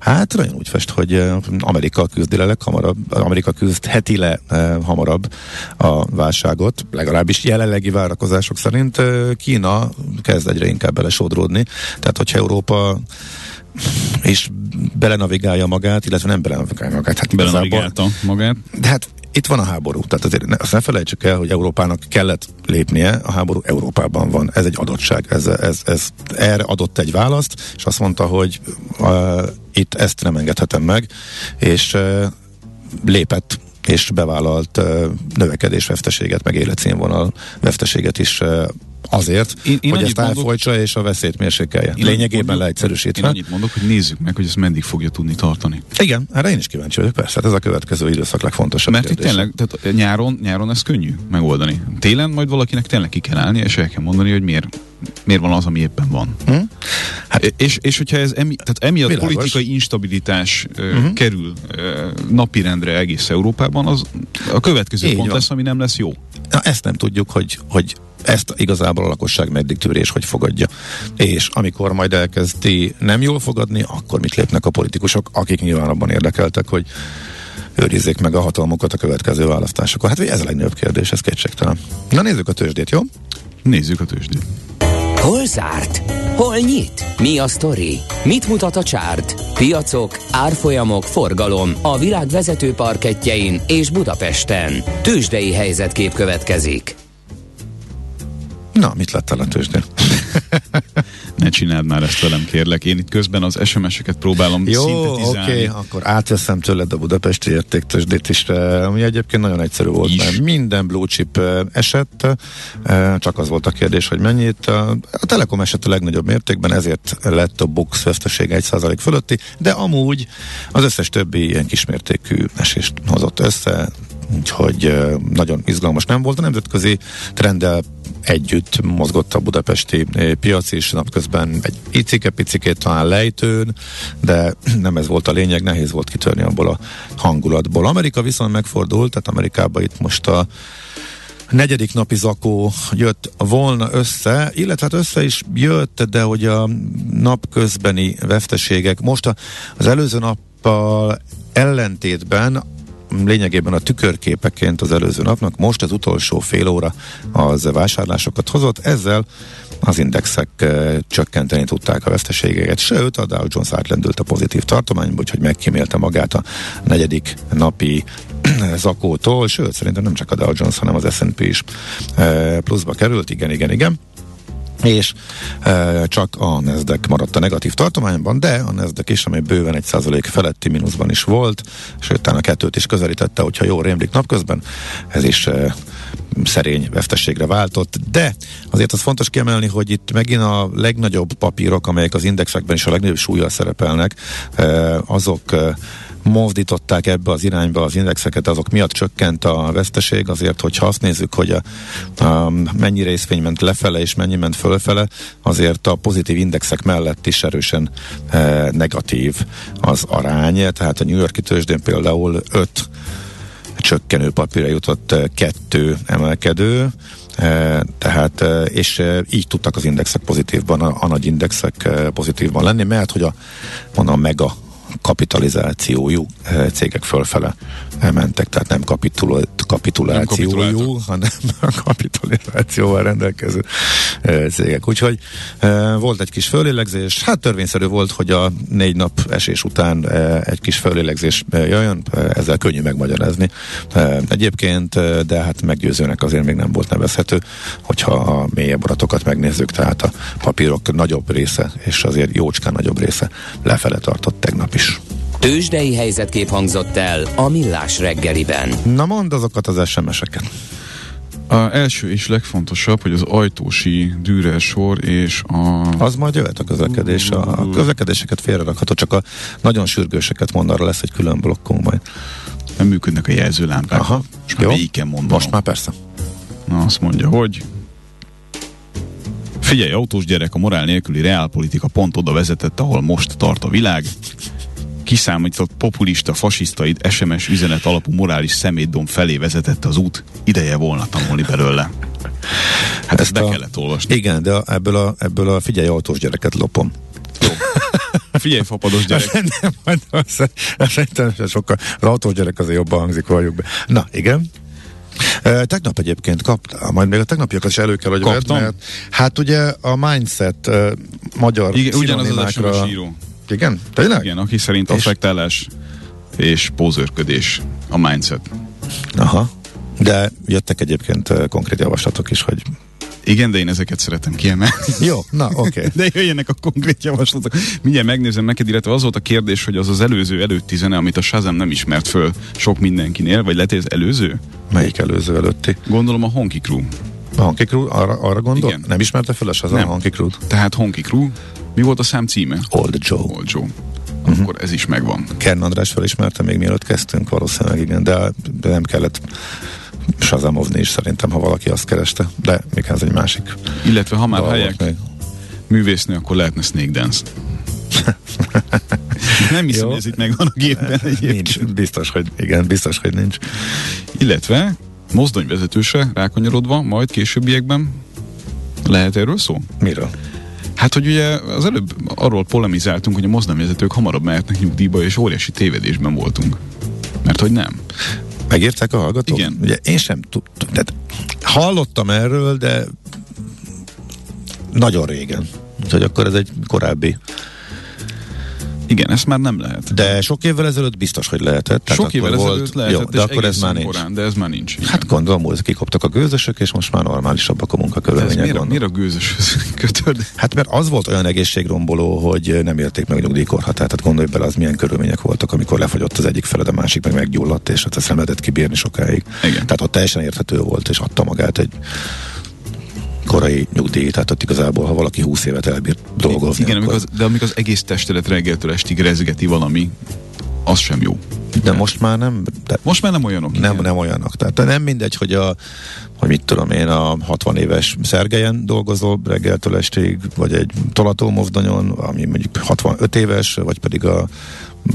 Speaker 3: hát nagyon úgy fest, hogy Amerika küzdi le leghamarabb, Amerika küzdheti le hamarabb a válságot, legalábbis jelenlegi várakozások szerint Kína kezd egyre inkább belesodródni. Tehát, hogyha Európa és belenavigálja magát, illetve nem belenavigálja magát. Hát
Speaker 4: belenavigálta magát.
Speaker 3: de hát itt van a háború, tehát azért ne, azt ne felejtsük el, hogy Európának kellett lépnie, a háború Európában van, ez egy adottság, ez, ez, ez erre adott egy választ, és azt mondta, hogy uh, itt ezt nem engedhetem meg, és uh, lépett és bevállalt uh, növekedés veszteséget, meg életszínvonal veszteséget is uh, azért,
Speaker 4: Én-
Speaker 3: én, hogy ezt
Speaker 4: mondok-
Speaker 3: elfolytsa és a veszélyt mérsékelje.
Speaker 4: Én
Speaker 3: Lényegében
Speaker 4: mondok-
Speaker 3: leegyszerűsítve.
Speaker 4: Én annyit mondok, hogy nézzük meg, hogy ez meddig fogja tudni tartani.
Speaker 3: Igen, erre én is kíváncsi vagyok, persze, hát ez a következő időszak legfontosabb
Speaker 4: Mert itt tényleg, tehát nyáron, nyáron ez könnyű megoldani. Télen majd valakinek tényleg ki kell állni, és el kell mondani, hogy miért, miért van az, ami éppen van.
Speaker 3: Hm?
Speaker 4: Hát, és, és hogyha ez emi, tehát emiatt
Speaker 3: Világos.
Speaker 4: politikai instabilitás uh, kerül uh, napirendre egész Európában, az a következő
Speaker 3: Így
Speaker 4: pont
Speaker 3: van.
Speaker 4: lesz, ami nem lesz jó.
Speaker 3: Na, ezt nem tudjuk, hogy, hogy ezt igazából a lakosság meddig tűri és hogy fogadja. És amikor majd elkezdi nem jól fogadni, akkor mit lépnek a politikusok, akik nyilván abban érdekeltek, hogy őrizzék meg a hatalmukat a következő választásokon. Hát ez a legnagyobb kérdés, ez kétségtelen. Na nézzük a tőzsdét, jó?
Speaker 4: Nézzük a tőzsdét.
Speaker 1: Hol zárt? Hol nyit? Mi a sztori? Mit mutat a csárt? Piacok, árfolyamok, forgalom a világ vezető parketjein és Budapesten. Tőzsdei helyzetkép következik.
Speaker 3: Na, mit láttál a tőzsdén? *laughs*
Speaker 4: Ne csináld már ezt velem, kérlek. Én itt közben az SMS-eket próbálom
Speaker 3: Jó, oké, okay, akkor átveszem tőled a budapesti értéktősdét is, ami egyébként nagyon egyszerű volt,
Speaker 4: Is.
Speaker 3: mert minden blue chip esett, csak az volt a kérdés, hogy mennyit. A Telekom esett a legnagyobb mértékben, ezért lett a Bux vesztesége 1% fölötti, de amúgy az összes többi ilyen kismértékű esést hozott össze, úgyhogy nagyon izgalmas nem volt. A nemzetközi trenddel együtt mozgott a budapesti eh, piac is, napközben egy icike-picikét talán lejtőn, de *clears throat* nem ez volt a lényeg, nehéz volt kitörni abból a hangulatból. Amerika viszont megfordult, tehát Amerikában itt most a negyedik napi zakó jött volna össze, illetve hát össze is jött, de hogy a napközbeni veszteségek most a, az előző nappal ellentétben lényegében a tükörképeként az előző napnak, most az utolsó fél óra az vásárlásokat hozott, ezzel az indexek eh, csökkenteni tudták a veszteségeket, sőt a Dow Jones átlendült a pozitív tartományba, úgyhogy megkímélte magát a negyedik napi zakótól, sőt szerintem nem csak a Dow Jones, hanem az S&P is eh, pluszba került, igen, igen, igen és e, csak a Nasdaq maradt a negatív tartományban, de a Nasdaq is, amely bőven egy százalék feletti mínuszban is volt, sőt, a kettőt is közelítette, hogyha jól rémlik napközben, ez is e, szerény vesztességre váltott, de azért az fontos kiemelni, hogy itt megint a legnagyobb papírok, amelyek az indexekben is a legnagyobb súlyjal szerepelnek, e, azok e, mozdították ebbe az irányba az indexeket, azok miatt csökkent a veszteség, azért, hogyha azt nézzük, hogy a, a mennyi részvény ment lefele és mennyi ment fölfele, azért a pozitív indexek mellett is erősen e, negatív az arány, tehát a New Yorki tőzsdén például 5 csökkenő papírra jutott eh, kettő emelkedő, eh, tehát, eh, és így tudtak az indexek pozitívban, a, a nagy indexek pozitívban lenni, mert hogy a, mondom, a kapitalizációjú eh, cégek fölfele eh, mentek, tehát nem kapitula, kapitulációjú,
Speaker 4: kapituláltak.
Speaker 3: hanem *laughs* a kapitalizációval rendelkező eh, cégek. Úgyhogy volt egy kis fölélegzés, hát törvényszerű volt, hogy a négy nap esés után egy kis fölélegzés jöjjön, ezzel könnyű megmagyarázni. Egyébként, de hát meggyőzőnek azért még nem volt nevezhető, hogyha a mélyebb adatokat megnézzük, tehát a papírok nagyobb része, és azért jócskán nagyobb része lefele tartott tegnap is.
Speaker 1: Tőzsdei helyzetkép hangzott el a Millás reggeliben.
Speaker 3: Na mondd azokat az SMS-eket.
Speaker 4: A első és legfontosabb, hogy az ajtósi Dürer sor és a...
Speaker 3: Az majd jöhet a közlekedés. A közlekedéseket félrerakható, csak a nagyon sürgőseket mond, arra lesz egy külön blokkunk majd.
Speaker 4: Nem működnek a jelzőlámpák.
Speaker 3: Aha,
Speaker 4: És már végig kell mondanom.
Speaker 3: Most már persze.
Speaker 4: Na, azt mondja, hogy Figyelj, autós gyerek, a morál nélküli reálpolitika pont oda vezetett, ahol most tart a világ. Kiszámított populista, fasisztait SMS üzenet alapú morális szemétdom felé vezetett az út. Ideje volna tanulni belőle. Hát ezt be
Speaker 3: a-
Speaker 4: kellett olvasni.
Speaker 3: Igen, de a- ebből a, ebből a figyelj autós gyereket lopom. *laughs*
Speaker 4: Figyelj, fapados gyerek. *laughs*
Speaker 3: nem, majd azt Szerintem sokkal, az autós gyerek azért jobban hangzik, valljuk be. Na, igen. E, tegnap egyébként kaptam, majd még a tegnapiakat is elő kell, hogy vedd, mert hát ugye a mindset e, magyar
Speaker 4: Igen, ugyanaz az SMS író.
Speaker 3: Igen? Tényleg?
Speaker 4: Igen, aki szerint
Speaker 3: És-
Speaker 4: affektálás és pózőrködés a mindset.
Speaker 3: Aha. De jöttek egyébként konkrét javaslatok is, hogy
Speaker 4: Igen, de én ezeket szeretem kiemelni.
Speaker 3: jó, na *laughs* oké. Okay.
Speaker 4: De jöjjenek a konkrét javaslatok. Mindjárt megnézem neked, illetve az volt a kérdés, hogy az az előző előtti zene, amit a Shazam nem ismert föl sok mindenkinél, vagy lehet, az előző?
Speaker 3: Melyik előző előtti?
Speaker 4: Gondolom a Honky Crew.
Speaker 3: A Honky Crew, arra, arra gondol?
Speaker 4: Igen.
Speaker 3: Nem ismerte fel a Shazam
Speaker 4: Nem.
Speaker 3: a Honky Crew?
Speaker 4: Tehát Honky Crew. Mi volt a szám címe?
Speaker 3: Old Joe.
Speaker 4: Old Joe. Akkor ez is megvan.
Speaker 3: Kern András felismerte még mielőtt kezdtünk, valószínűleg igen, de, nem kellett Shazamovni is szerintem, ha valaki azt kereste. De még ez egy másik
Speaker 4: Illetve ha már hallják
Speaker 3: még.
Speaker 4: művésznő, akkor lehetne Snake Dance. *laughs* Nem hiszem,
Speaker 3: Jó.
Speaker 4: hogy ez itt megvan a gépben egyébként.
Speaker 3: Nincs, biztos, hogy igen, biztos, hogy nincs.
Speaker 4: Illetve mozdonyvezetőse rákanyarodva, majd későbbiekben lehet erről szó?
Speaker 3: Miről?
Speaker 4: Hát, hogy ugye az előbb arról polemizáltunk, hogy a mozdonyvezetők hamarabb mehetnek nyugdíjba, és óriási tévedésben voltunk. Mert hogy nem.
Speaker 3: Megértek a hallgatók?
Speaker 4: Igen.
Speaker 3: Ugye én sem tudtam. Tehát hallottam erről, de nagyon régen. Úgyhogy akkor ez egy korábbi.
Speaker 4: Igen, ezt már nem lehet.
Speaker 3: De sok évvel ezelőtt biztos, hogy lehetett. Tehát
Speaker 4: Sok évvel
Speaker 3: akkor
Speaker 4: ezelőtt lehetett,
Speaker 3: jó, de akkor ez már nincs.
Speaker 4: korán, de ez már nincs. Igen.
Speaker 3: Hát gondolom, hogy kikoptak a gőzösök, és most már normálisabbak a munkakörülmények.
Speaker 4: miért, a-
Speaker 3: gondolom.
Speaker 4: miért a gőzöshöz kötöd?
Speaker 3: Hát mert az volt olyan egészségromboló, hogy nem érték meg a nyugdíjkorhatárt. Tehát gondolj bele, az milyen körülmények voltak, amikor lefagyott az egyik fele, de a másik meg meggyulladt, és hát ezt nem lehetett kibírni sokáig.
Speaker 4: Igen.
Speaker 3: Tehát ott teljesen érthető volt, és adta magát egy korai nyugdíj, tehát ott igazából, ha valaki 20 évet elbír dolgozni,
Speaker 4: Igen, amikor
Speaker 3: akkor...
Speaker 4: az, de amikor az egész testedet reggeltől estig rezgeti valami, az sem jó.
Speaker 3: De most már nem, de
Speaker 4: Most már nem olyanok.
Speaker 3: nem,
Speaker 4: igen.
Speaker 3: nem olyanok. Tehát nem mindegy, hogy a hogy mit tudom én, a 60 éves Szergelyen dolgozol reggeltől estig, vagy egy tolatómovdonyon, ami mondjuk 65 éves, vagy pedig a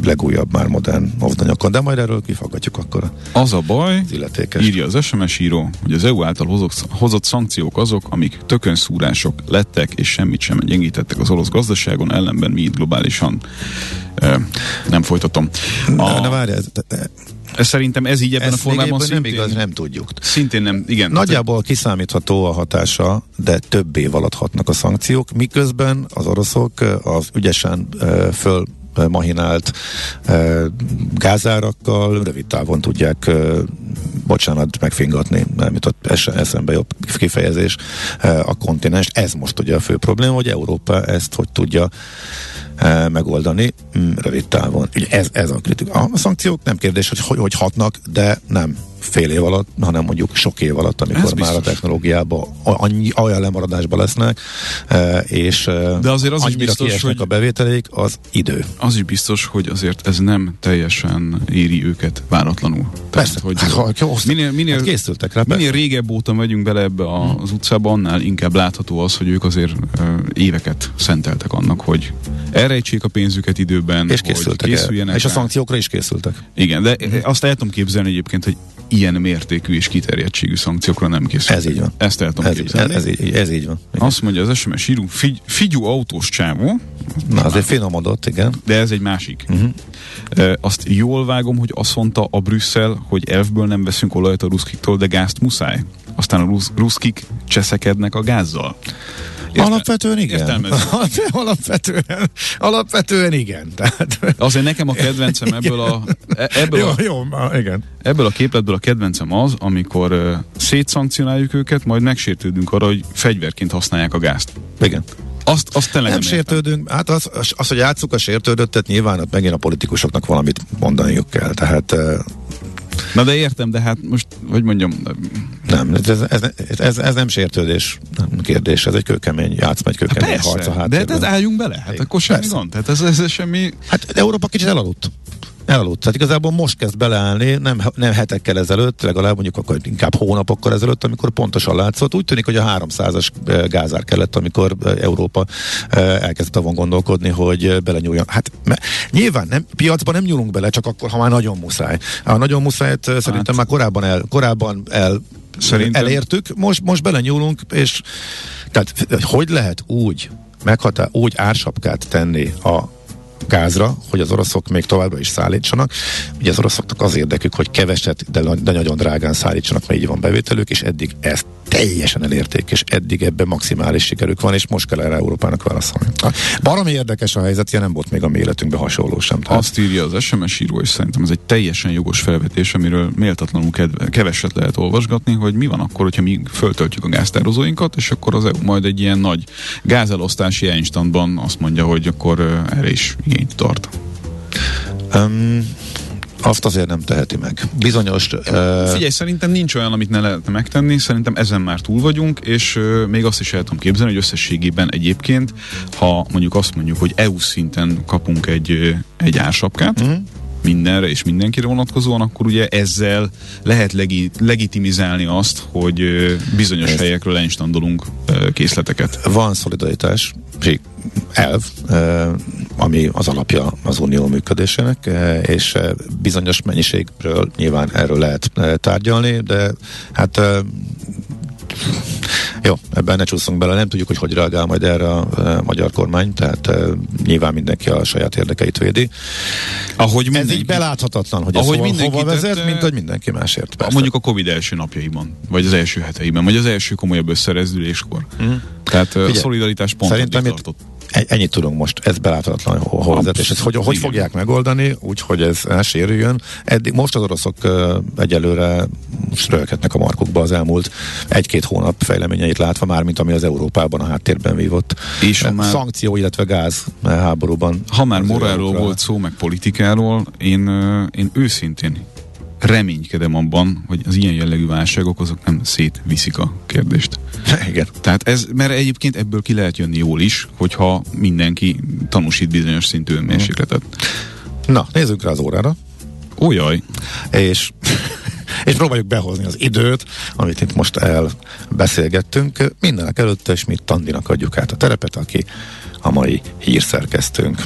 Speaker 3: legújabb már modern movdonyokon. De majd erről kifaggatjuk akkor
Speaker 4: Az a baj,
Speaker 3: az illetékes.
Speaker 4: írja az SMS író, hogy az EU által hozott, hozott szankciók azok, amik tökönszúrások lettek, és semmit sem gyengítettek az orosz gazdaságon, ellenben mi itt globálisan e, nem folytatom.
Speaker 3: Na, na
Speaker 4: A,
Speaker 3: várj, ez,
Speaker 4: szerintem ez így ebben
Speaker 3: ez
Speaker 4: a formában
Speaker 3: még nem
Speaker 4: szintén,
Speaker 3: igaz, nem tudjuk.
Speaker 4: szintén nem, igen.
Speaker 3: Nagyjából kiszámítható a hatása, de több év alatt hatnak a szankciók, miközben az oroszok az ügyesen föl mahinált gázárakkal rövid távon tudják bocsánat, megfingatni, nem jutott es- eszembe jobb kifejezés a kontinens. Ez most ugye a fő probléma, hogy Európa ezt hogy tudja megoldani mm, rövid távon. Ugye ez, ez a kritika. A szankciók nem kérdés, hogy, hogy hogy hatnak, de nem fél év alatt, hanem mondjuk sok év alatt, amikor
Speaker 4: Ez
Speaker 3: már a
Speaker 4: biztos.
Speaker 3: technológiában annyi, olyan lemaradásban lesznek, és
Speaker 4: De azért az is biztos, hogy-
Speaker 3: a bevételeik, az idő.
Speaker 4: Az is biztos, hogy azért ez nem teljesen éri őket váratlanul.
Speaker 3: Persze,
Speaker 4: hogy
Speaker 3: hát, ha- ha-
Speaker 4: minél, minél,
Speaker 3: hát készültek rá,
Speaker 4: minél régebb óta megyünk bele ebbe a, az utcába, annál inkább látható az, hogy ők azért éveket szenteltek annak, hogy elrejtsék a pénzüket időben,
Speaker 3: És
Speaker 4: hogy
Speaker 3: készültek el.
Speaker 4: készüljenek
Speaker 3: És a szankciókra is készültek.
Speaker 4: Igen, de azt el tudom képzelni egyébként, hogy ilyen mértékű és kiterjedtségű szankciókra nem készültek.
Speaker 3: Ez így van.
Speaker 4: Ezt el tudom
Speaker 3: Ez így,
Speaker 4: képzelni.
Speaker 3: ez, így, ez így van. Igen.
Speaker 4: Azt mondja az SMS írunk, figy, figyú autós csávó,
Speaker 3: Na, azért finomodott, igen.
Speaker 4: de ez egy másik. Uh-huh. E, azt jól vágom, hogy azt mondta a Brüsszel, hogy elfből nem veszünk olajat a ruszkiktól, de gázt muszáj. Aztán a rusz, ruszkik cseszekednek a gázzal. Érte-
Speaker 3: Alapvetően igen. *laughs* Alapvetően, alapvetően igen. Tehát,
Speaker 4: Azért nekem a kedvencem ebből a, e- ebből
Speaker 3: jó,
Speaker 4: a,
Speaker 3: jó, igen.
Speaker 4: ebből a képletből a kedvencem az, amikor uh, szétszankcionáljuk őket, majd megsértődünk arra, hogy fegyverként használják a gázt.
Speaker 3: Igen.
Speaker 4: Azt, azt tényleg
Speaker 3: Nem,
Speaker 4: nem,
Speaker 3: sértődünk, hát az, az, az, hogy játsszuk a sértődöttet, nyilván ott megint a politikusoknak valamit mondaniuk kell. Tehát eh,
Speaker 4: Na de értem, de hát most, hogy mondjam,
Speaker 3: nem, ez, ez, ez, ez, ez nem sértődés nem kérdés, ez egy kőkemény játszma, egy kőkemény harc a
Speaker 4: persze, de,
Speaker 3: háttérben.
Speaker 4: de álljunk bele, hát akkor semmi
Speaker 3: Persze.
Speaker 4: gond. Tehát ez, ez semmi,
Speaker 3: Hát Európa kicsit elaludt. Elaludt. Tehát igazából most kezd beleállni, nem, nem hetekkel ezelőtt, legalább mondjuk akkor inkább hónapokkal ezelőtt, amikor pontosan látszott. Úgy tűnik, hogy a 300-as eh, gázár kellett, amikor Európa elkezdett avon gondolkodni, hogy belenyúljon. Hát nyilván nem, piacban nem nyúlunk bele, csak akkor, ha már nagyon muszáj. A nagyon muszájt szerintem
Speaker 4: Hát-
Speaker 3: már korábban el, korábban el
Speaker 4: Szerintem-
Speaker 3: elértük, most, most belenyúlunk, és tehát hogy lehet úgy meghatá, úgy ársapkát tenni a gázra, hogy az oroszok még továbbra is szállítsanak. Ugye az oroszoknak az érdekük, hogy keveset, de, de nagyon drágán szállítsanak, mert így van bevételük, és eddig ezt teljesen elérték, és eddig ebben maximális sikerük van, és most kell erre Európának válaszolni. Baromi érdekes a helyzet, ilyen nem volt még a mi életünkben hasonló sem. Tehát.
Speaker 4: Azt írja az SMS író, és szerintem ez egy teljesen jogos felvetés, amiről méltatlanul kedve, keveset lehet olvasgatni, hogy mi van akkor, hogyha mi föltöltjük a gáztározóinkat, és akkor az EU majd egy ilyen nagy gázelosztási instantban azt mondja, hogy akkor erre is igényt tart.
Speaker 3: Um, azt azért nem teheti meg. Bizonyos... Uh...
Speaker 4: Figyelj, szerintem nincs olyan, amit ne lehetne megtenni, szerintem ezen már túl vagyunk, és uh, még azt is el tudom képzelni, hogy összességében egyébként, ha mondjuk azt mondjuk, hogy EU szinten kapunk egy, egy ársapkát, uh-huh mindenre és mindenkire vonatkozóan, akkor ugye ezzel lehet legi- legitimizálni azt, hogy bizonyos Ezt. helyekről instandolunk készleteket.
Speaker 3: Van szolidaritás, elv, ami az alapja az unió működésének, és bizonyos mennyiségről nyilván erről lehet tárgyalni, de hát jó, ebben ne csúszunk bele, nem tudjuk, hogy hogy reagál majd erre a, a magyar kormány, tehát e, nyilván mindenki a saját érdekeit védi. Ahogy mindenki, Ez így beláthatatlan, hogy ahogy ez hova, hova vezet, tette, mint hogy mindenki másért.
Speaker 4: Persze. Mondjuk a Covid első napjaiban, vagy az első heteiben, vagy az első komolyabb összerezdüléskor. Mm. Tehát Figyelj, a szolidaritás pont Szerintem itt,
Speaker 3: ennyit tudunk most, ez beláthatatlan hol vezet, és ezt hogy, hogy fogják megoldani, úgyhogy ez elsérüljön. Eddig, most az oroszok egyelőre rölkednek a markukba az elmúlt egy-két hónap fejleményeit látva már, mint ami az Európában a háttérben vívott és ha már, szankció, illetve gáz háborúban.
Speaker 4: Ha már morálról volt szó, meg politikáról, én, én őszintén reménykedem abban, hogy az ilyen jellegű válságok azok nem szétviszik a kérdést.
Speaker 3: Igen.
Speaker 4: Tehát ez, mert egyébként ebből ki lehet jönni jól is, hogyha mindenki tanúsít bizonyos szintű önmérsékletet.
Speaker 3: Na, nézzük rá az órára.
Speaker 4: Ójaj.
Speaker 3: És *laughs* és próbáljuk behozni az időt, amit itt most elbeszélgettünk. Mindenek előtt, és mi Tandinak adjuk át a terepet, aki a mai hírszerkesztőnk.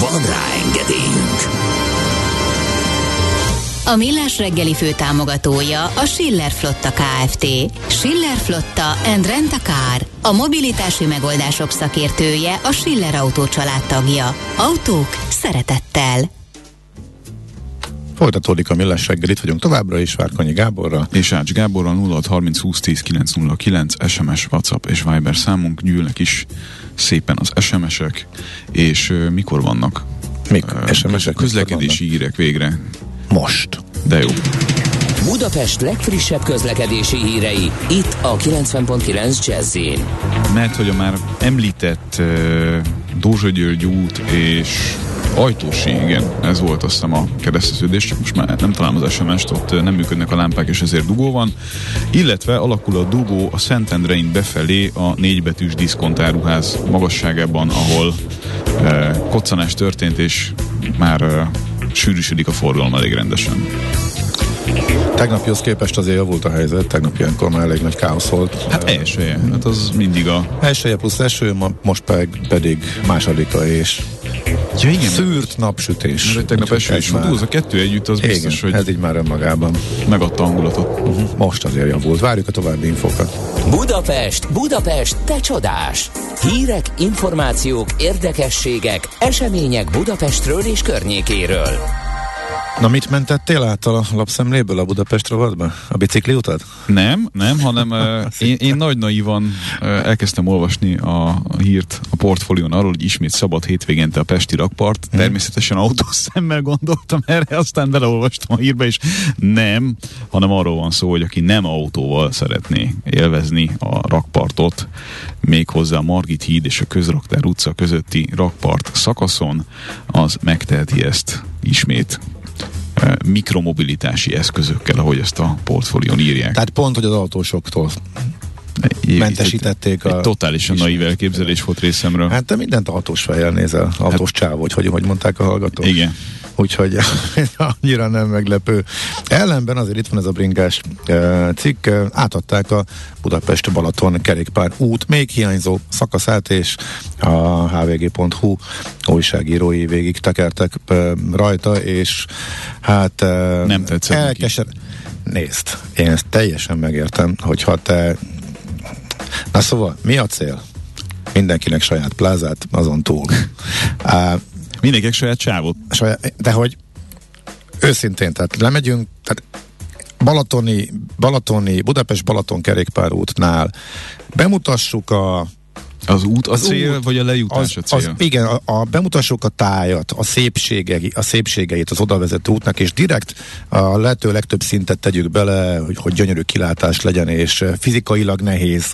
Speaker 1: Van rá engedélyünk!
Speaker 6: A Millás reggeli fő támogatója a Schiller Flotta KFT. Schiller Flotta and Rent a Car. A mobilitási megoldások szakértője a Schiller Autó tagja. Autók szeretettel.
Speaker 3: Folytatódik a Millás reggel, itt vagyunk továbbra is, Várkonyi Gáborra.
Speaker 4: És Ács Gáborra 0630 20 10 909 SMS, WhatsApp és Viber számunk, gyűlnek is szépen az SMS-ek, és mikor vannak?
Speaker 3: Mik? SMS-ek?
Speaker 4: Közlekedési hírek végre.
Speaker 3: Most.
Speaker 4: De jó.
Speaker 1: Budapest legfrissebb közlekedési hírei, itt a 90.9 jazz
Speaker 4: Mert hogy a már említett uh, Dózsa György út és Ajtósi, igen, ez volt azt hiszem a kereszteződés, csak most már nem találom az SMS-t, ott nem működnek a lámpák, és ezért dugó van. Illetve alakul a dugó a Szentendrein befelé a négybetűs diszkontáruház magasságában, ahol eh, koccanás történt, és már eh, sűrűsödik a forgalom elég rendesen.
Speaker 3: Tegnaphoz képest azért javult a helyzet, tegnap ilyenkor már elég nagy káosz volt.
Speaker 4: Hát elsője, hát az mindig a...
Speaker 3: Elsője plusz eső, most pedig, pedig másodika és
Speaker 4: Ja, igen.
Speaker 3: Szűrt napsütés.
Speaker 4: Mert tegnap eső is volt, az a kettő együtt, az igen, biztos, hogy
Speaker 3: ez így már önmagában.
Speaker 4: Megadta hangulatot.
Speaker 3: Uh-huh. Most azért javult. Várjuk a további infokat.
Speaker 1: Budapest, Budapest, te csodás! Hírek, információk, érdekességek, események Budapestről és környékéről.
Speaker 3: Na mit mentettél át a lapszemléből a Budapest rovatba? A bicikli utad?
Speaker 4: Nem, nem, hanem *laughs* uh, én, én nagy naivan uh, elkezdtem olvasni a, a hírt a portfólión arról, hogy ismét szabad hétvégente a Pesti rakpart. Hmm. Természetesen autószemmel gondoltam erre, aztán beleolvastam a hírbe, és nem, hanem arról van szó, hogy aki nem autóval szeretné élvezni a rakpartot, méghozzá a Margit híd és a Közraktár utca közötti rakpart szakaszon, az megteheti ezt ismét mikromobilitási eszközökkel, ahogy ezt a portfólión írják.
Speaker 3: Tehát pont, hogy az autósoktól mentesítették
Speaker 4: Egy
Speaker 3: a...
Speaker 4: totálisan naív elképzelés volt részemről.
Speaker 3: Hát te mindent autós fejjel nézel, autós csávó, vagy hogy, hogy mondták a hallgatók.
Speaker 4: Igen.
Speaker 3: Úgyhogy *laughs* annyira nem meglepő. Ellenben azért itt van ez a bringás eh, cikk, átadták a Budapest-Balaton kerékpár út még hiányzó szakaszát, és a hvg.hu újságírói végig tekertek eh, rajta, és hát eh,
Speaker 4: Nem tetszett
Speaker 3: elkeser... Nézd, én ezt teljesen megértem, hogyha te Na szóval, mi a cél? Mindenkinek saját plázát, azon túl. Á,
Speaker 4: Mindenkinek saját csávot.
Speaker 3: saját, de hogy őszintén, tehát lemegyünk, tehát Balatoni, Balatoni, Budapest-Balaton kerékpárútnál bemutassuk a
Speaker 4: Az út a
Speaker 3: Az
Speaker 4: cél,
Speaker 3: út,
Speaker 4: vagy a lejutás
Speaker 3: az,
Speaker 4: a cél?
Speaker 3: az, igen, a, a, bemutassuk a tájat, a, szépségei, a szépségeit az odavezető útnak, és direkt a lehető legtöbb szintet tegyük bele, hogy, hogy gyönyörű kilátás legyen, és eh, fizikailag nehéz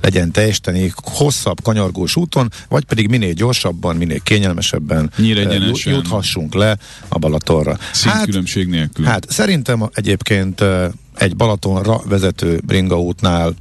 Speaker 3: legyen teljesíteni hosszabb kanyargós úton, vagy pedig minél gyorsabban, minél kényelmesebben
Speaker 4: Nyíregyenesen.
Speaker 3: eh, jut- juthassunk le a Balatonra.
Speaker 4: Színkülönbség nélkül.
Speaker 3: Hát szerintem egyébként eh, egy Balatonra vezető bringaútnál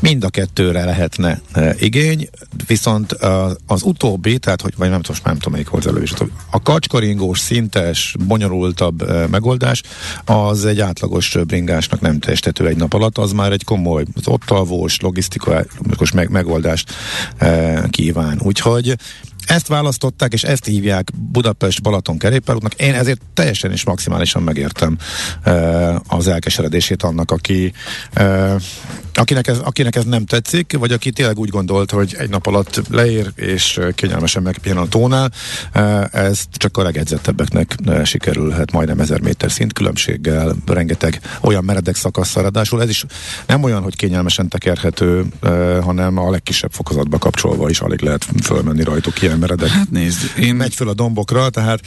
Speaker 3: mind a kettőre lehetne e, igény, viszont a, az utóbbi, tehát hogy vagy nem tudom, nem tudom melyik volt előbb a kacskaringós, szintes, bonyolultabb e, megoldás, az egy átlagos bringásnak nem teljesíthető egy nap alatt, az már egy komoly, az ott alvós, logisztikus meg, megoldást e, kíván. Úgyhogy ezt választották, és ezt hívják Budapest-Balaton kerékpárútnak. Én ezért teljesen és maximálisan megértem az elkeseredését annak, aki akinek ez, akinek ez nem tetszik, vagy aki tényleg úgy gondolt, hogy egy nap alatt leér, és kényelmesen megpihen a tónál, ez csak a legedzettebbeknek sikerülhet majdnem 1000 méter szint különbséggel, rengeteg olyan meredek szakasszal, ráadásul ez is nem olyan, hogy kényelmesen tekerhető, hanem a legkisebb fokozatba kapcsolva is alig lehet fölmenni rajtuk ilyen meredek.
Speaker 4: Hát nézd, én,
Speaker 3: Megy föl a dombokra, tehát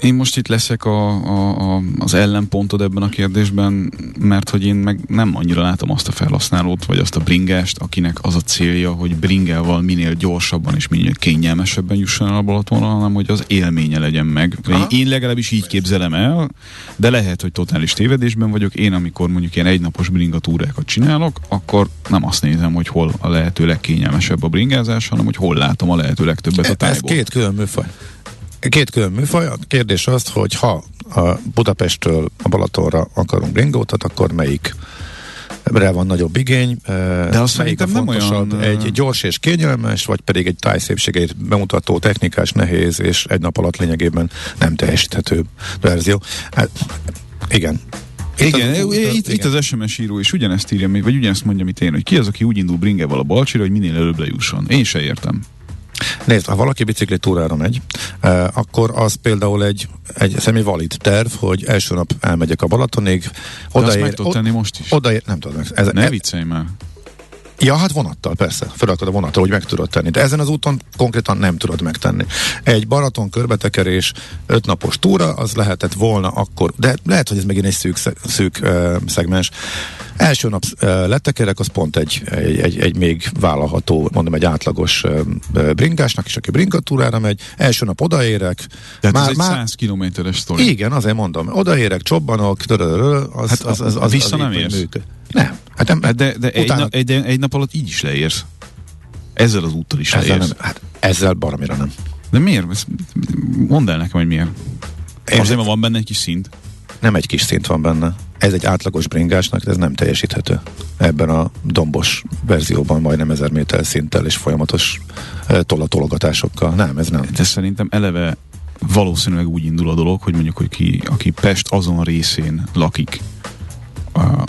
Speaker 4: én most itt leszek a, a, a, az ellenpontod ebben a kérdésben, mert hogy én meg nem annyira látom azt a felhasználót, vagy azt a bringást, akinek az a célja, hogy bringával minél gyorsabban és minél kényelmesebben jusson el a Balatonra, hanem hogy az élménye legyen meg.
Speaker 3: Aha.
Speaker 4: Én legalábbis így képzelem el, de lehet, hogy totális tévedésben vagyok. Én, amikor mondjuk ilyen egynapos bringatúrákat csinálok, akkor nem azt nézem, hogy hol a lehető legkényelmesebb a bringázás, hanem hogy hol látom a lehető legtöbbet a
Speaker 3: ez két külön műfaj. Két külön műfaj. A kérdés az, hogy ha a Budapesttől a Balatonra akarunk bringótat, akkor melyik re van nagyobb igény, de
Speaker 4: azt szerintem nem olyan,
Speaker 3: egy gyors és kényelmes, vagy pedig egy tájszépségét bemutató, technikás, nehéz, és egy nap alatt lényegében nem teljesíthető verzió. Hát, igen.
Speaker 4: Igen,
Speaker 3: az-
Speaker 4: itt, itt, itt
Speaker 3: igen.
Speaker 4: az SMS író is ugyanezt írja, vagy ugyanezt mondja, mint én, hogy ki az, aki úgy indul bringával a balcsira, hogy minél előbb lejusson. Én se értem.
Speaker 3: Nézd, ha valaki bicikli túrára megy, eh, akkor az például egy, egy személy valid terv, hogy első nap elmegyek a Balatonig,
Speaker 4: De azt
Speaker 3: odaér,
Speaker 4: meg tudod tenni most is.
Speaker 3: odaér, nem tudom, ez,
Speaker 4: Ne viccelj már.
Speaker 3: Ja, hát vonattal, persze. Felraktad a vonattal, hogy meg tudod tenni. De ezen az úton konkrétan nem tudod megtenni. Egy baraton körbetekerés, ötnapos túra, az lehetett volna akkor, de lehet, hogy ez megint egy szűk, szűk uh, szegmens. Első nap uh, letekerek, az pont egy, egy, egy, egy még vállalható, mondom, egy átlagos uh, bringásnak is, aki bringatúrára megy. Első nap odaérek.
Speaker 4: Tehát már, ez egy már... 100 kilométeres sztori.
Speaker 3: Igen, azért mondom. Odaérek, csobbanok, az,
Speaker 4: Hát
Speaker 3: az, az, az,
Speaker 4: vissza
Speaker 3: az
Speaker 4: nem
Speaker 3: így
Speaker 4: érsz?
Speaker 3: működ. Nem. Hát nem,
Speaker 4: Hát de, de egy,
Speaker 3: utána-
Speaker 4: nap, egy, egy nap alatt így is leérsz. Ezzel az úttal is
Speaker 3: ezzel,
Speaker 4: leérsz.
Speaker 3: nem, hát ezzel baromira nem.
Speaker 4: De miért? Mondd el nekem, hogy miért.
Speaker 3: Én-
Speaker 4: Azért, mert van benne egy kis szint.
Speaker 3: Nem egy kis szint van benne. Ez egy átlagos bringásnak, de ez nem teljesíthető. Ebben a dombos verzióban majdnem 1000 méter szinttel és folyamatos eh, tolatologatásokkal. Nem, ez nem.
Speaker 4: De szerintem eleve valószínűleg úgy indul a dolog, hogy mondjuk, hogy ki, aki Pest azon részén lakik,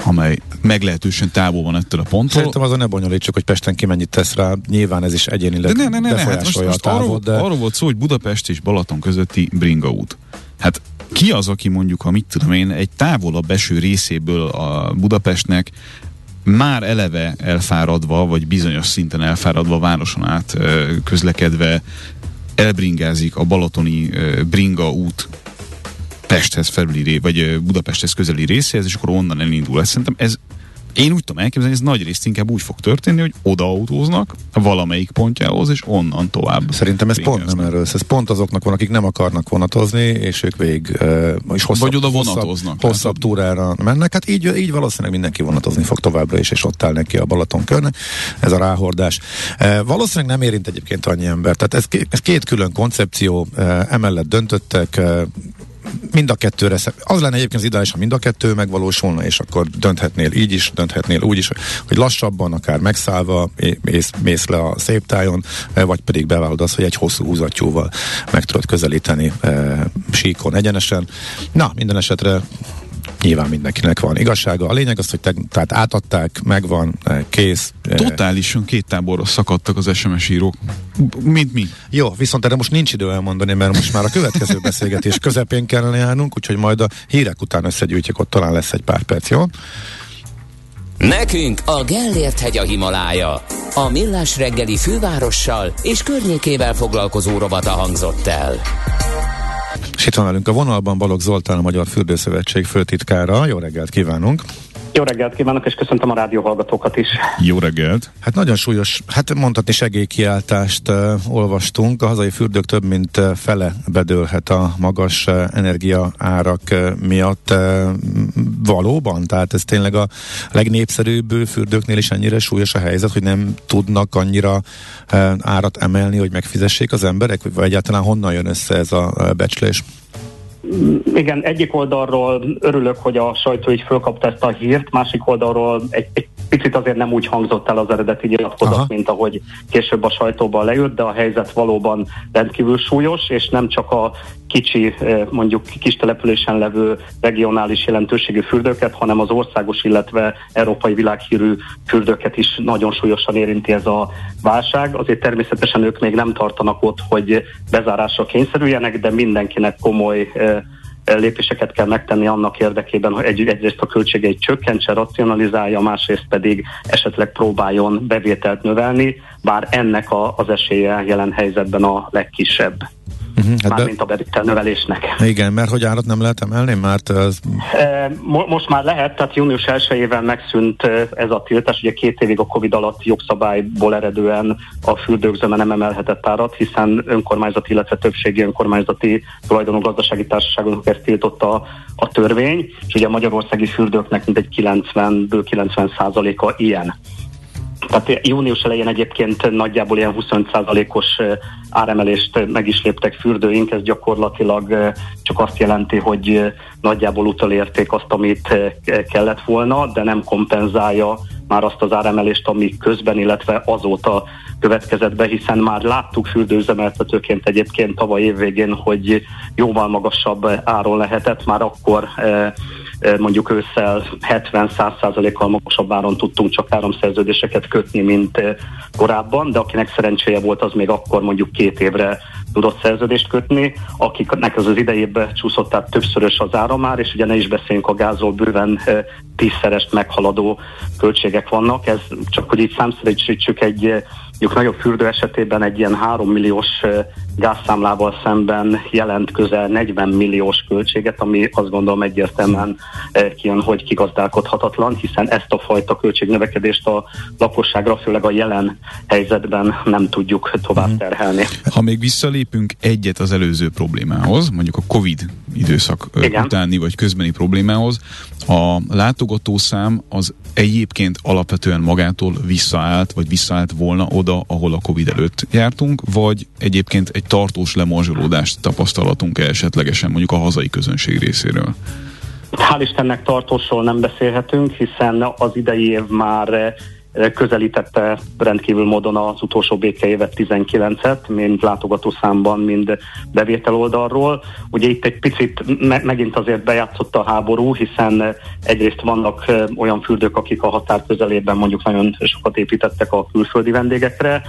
Speaker 4: amely meglehetősen távol van ettől a ponttól.
Speaker 3: Szerintem azon ne bonyolítsuk, hogy Pesten ki mennyit tesz rá. Nyilván ez is
Speaker 4: De
Speaker 3: egyénileg
Speaker 4: ne, ne, ne, ne, hát most, most
Speaker 3: a
Speaker 4: arról,
Speaker 3: de
Speaker 4: arról volt szó, hogy Budapest és Balaton közötti bringaút. Hát ki az, aki mondjuk, ha mit tudom én, egy távolabb eső részéből a Budapestnek már eleve elfáradva, vagy bizonyos szinten elfáradva, városon át közlekedve elbringázik a balatoni bringa út Pesthez felüli, vagy Budapesthez közeli részéhez, és akkor onnan elindul. Ez szerintem ez Én úgy tudom elképzelni, ez nagy részt inkább úgy fog történni, hogy odaautóznak valamelyik pontjához, és onnan tovább.
Speaker 3: Szerintem ez pont nem erről. Ez pont azoknak van, akik nem akarnak vonatozni, és ők végig és hosszabb,
Speaker 4: Vagy oda
Speaker 3: hosszabb,
Speaker 4: vonatoznak,
Speaker 3: hosszabb
Speaker 4: tehát-
Speaker 3: túrára mennek. Hát így, így valószínűleg mindenki vonatozni fog továbbra is, és ott áll neki a Balaton körnek. Ez a ráhordás. Valószínűleg nem érint egyébként annyi ember. Tehát ez, ez két külön koncepció, emellett döntöttek, mind a kettőre, az lenne egyébként az ideális, ha mind a kettő megvalósulna, és akkor dönthetnél így is, dönthetnél úgy is, hogy lassabban, akár megszállva mész, mész le a szép tájon, eh, vagy pedig bevállalod azt, hogy egy hosszú húzattyúval meg tudod közelíteni e, síkon egyenesen. Na, minden esetre nyilván mindenkinek van igazsága. A lényeg az, hogy te, tehát átadták, megvan, eh, kész. eh,
Speaker 4: Totálisan két táborra szakadtak az SMS írók. Mint mi.
Speaker 3: Jó, viszont erre most nincs idő elmondani, mert most már a következő *laughs* beszélgetés közepén kellene járnunk, úgyhogy majd a hírek után összegyűjtjük, ott talán lesz egy pár perc, jó?
Speaker 1: Nekünk a Gellért hegy a Himalája. A Millás reggeli fővárossal és környékével foglalkozó rovata hangzott el.
Speaker 3: És itt van velünk a vonalban Balogh Zoltán, a Magyar Fürdőszövetség főtitkára. Jó reggelt kívánunk!
Speaker 7: Jó reggelt kívánok, és köszöntöm a rádióhallgatókat is.
Speaker 4: Jó reggelt.
Speaker 3: Hát nagyon súlyos, hát mondhatni segélykiáltást uh, olvastunk. A hazai fürdők több mint uh, fele bedőlhet a magas uh, energia árak uh, miatt. Uh, valóban? Tehát ez tényleg a legnépszerűbb fürdőknél is ennyire súlyos a helyzet, hogy nem tudnak annyira uh, árat emelni, hogy megfizessék az emberek? Vagy egyáltalán honnan jön össze ez a uh, becslés?
Speaker 7: Igen, egyik oldalról örülök, hogy a sajtó így fölkapta ezt a hírt, másik oldalról egy, egy picit azért nem úgy hangzott el az eredeti nyilatkozat,
Speaker 3: Aha.
Speaker 7: mint ahogy később a sajtóban leült, de a helyzet valóban rendkívül súlyos, és nem csak a kicsi, eh, mondjuk kis településen levő regionális jelentőségű fürdőket, hanem az országos, illetve európai világhírű fürdőket is nagyon súlyosan érinti ez a válság. Azért természetesen ők még nem tartanak ott, hogy bezárásra kényszerüljenek, de mindenkinek komoly eh, lépéseket kell megtenni annak érdekében, hogy egy, egyrészt a költségeit csökkentse, racionalizálja, másrészt pedig esetleg próbáljon bevételt növelni, bár ennek a, az esélye jelen helyzetben a legkisebb.
Speaker 3: Uh-huh, hát
Speaker 7: Mármint a bevétel növelésnek.
Speaker 3: igen, mert hogy árat nem lehet emelni, mert
Speaker 7: E, mo- Most már lehet, tehát június 1-ével megszűnt ez a tiltás, ugye két évig a Covid alatt jogszabályból eredően a fürdőkzöme nem emelhetett árat, hiszen önkormányzati, illetve többségi önkormányzati tulajdonú gazdasági társaságoknak ezt tiltotta a törvény, és ugye a magyarországi fürdőknek mintegy 90-ből 90 százaléka ilyen. Tehát június elején egyébként nagyjából ilyen 25%-os eh, áremelést meg is léptek fürdőink, ez gyakorlatilag csak azt jelenti, hogy nagyjából utolérték azt, amit kellett volna, de nem kompenzálja már azt az áremelést, ami közben, illetve azóta következett be, hiszen már láttuk fürdőüzemeltetőként egyébként tavaly évvégén, hogy jóval magasabb áron lehetett, már akkor mondjuk ősszel 70-100%-kal magasabb áron tudtunk csak áramszerződéseket kötni, mint eh, korábban, de akinek szerencséje volt, az még akkor mondjuk két évre tudott szerződést kötni, akiknek ez az idejében csúszott, tehát többszörös az áramár, és ugye ne is beszéljünk a gázról bőven eh, tízszerest meghaladó költségek vannak. Ez csak, hogy így számszerűsítsük egy eh, mondjuk nagyobb fürdő esetében egy ilyen 3 milliós eh, gázszámlával szemben jelent közel 40 milliós költséget, ami azt gondolom egyértelműen eh, kijön, hogy kigazdálkodhatatlan, hiszen ezt a fajta költségnövekedést a lakosságra, főleg a jelen helyzetben nem tudjuk tovább terhelni.
Speaker 4: Ha még visszalépünk egyet az előző problémához, mondjuk a Covid időszak
Speaker 7: Igen.
Speaker 4: utáni vagy közbeni problémához, a látogatószám az egyébként alapvetően magától visszaállt, vagy visszaállt volna oda, ahol a Covid előtt jártunk, vagy egyébként egy tartós lemorzsolódást tapasztalatunk -e esetlegesen mondjuk a hazai közönség részéről?
Speaker 7: Hál' Istennek tartósról nem beszélhetünk, hiszen az idei év már eh, közelítette rendkívül módon az utolsó békeévet 19-et, mind látogatószámban, mind bevétel oldalról. Ugye itt egy picit me- megint azért bejátszott a háború, hiszen eh, egyrészt vannak eh, olyan fürdők, akik a határ közelében mondjuk nagyon sokat építettek a külföldi vendégekre,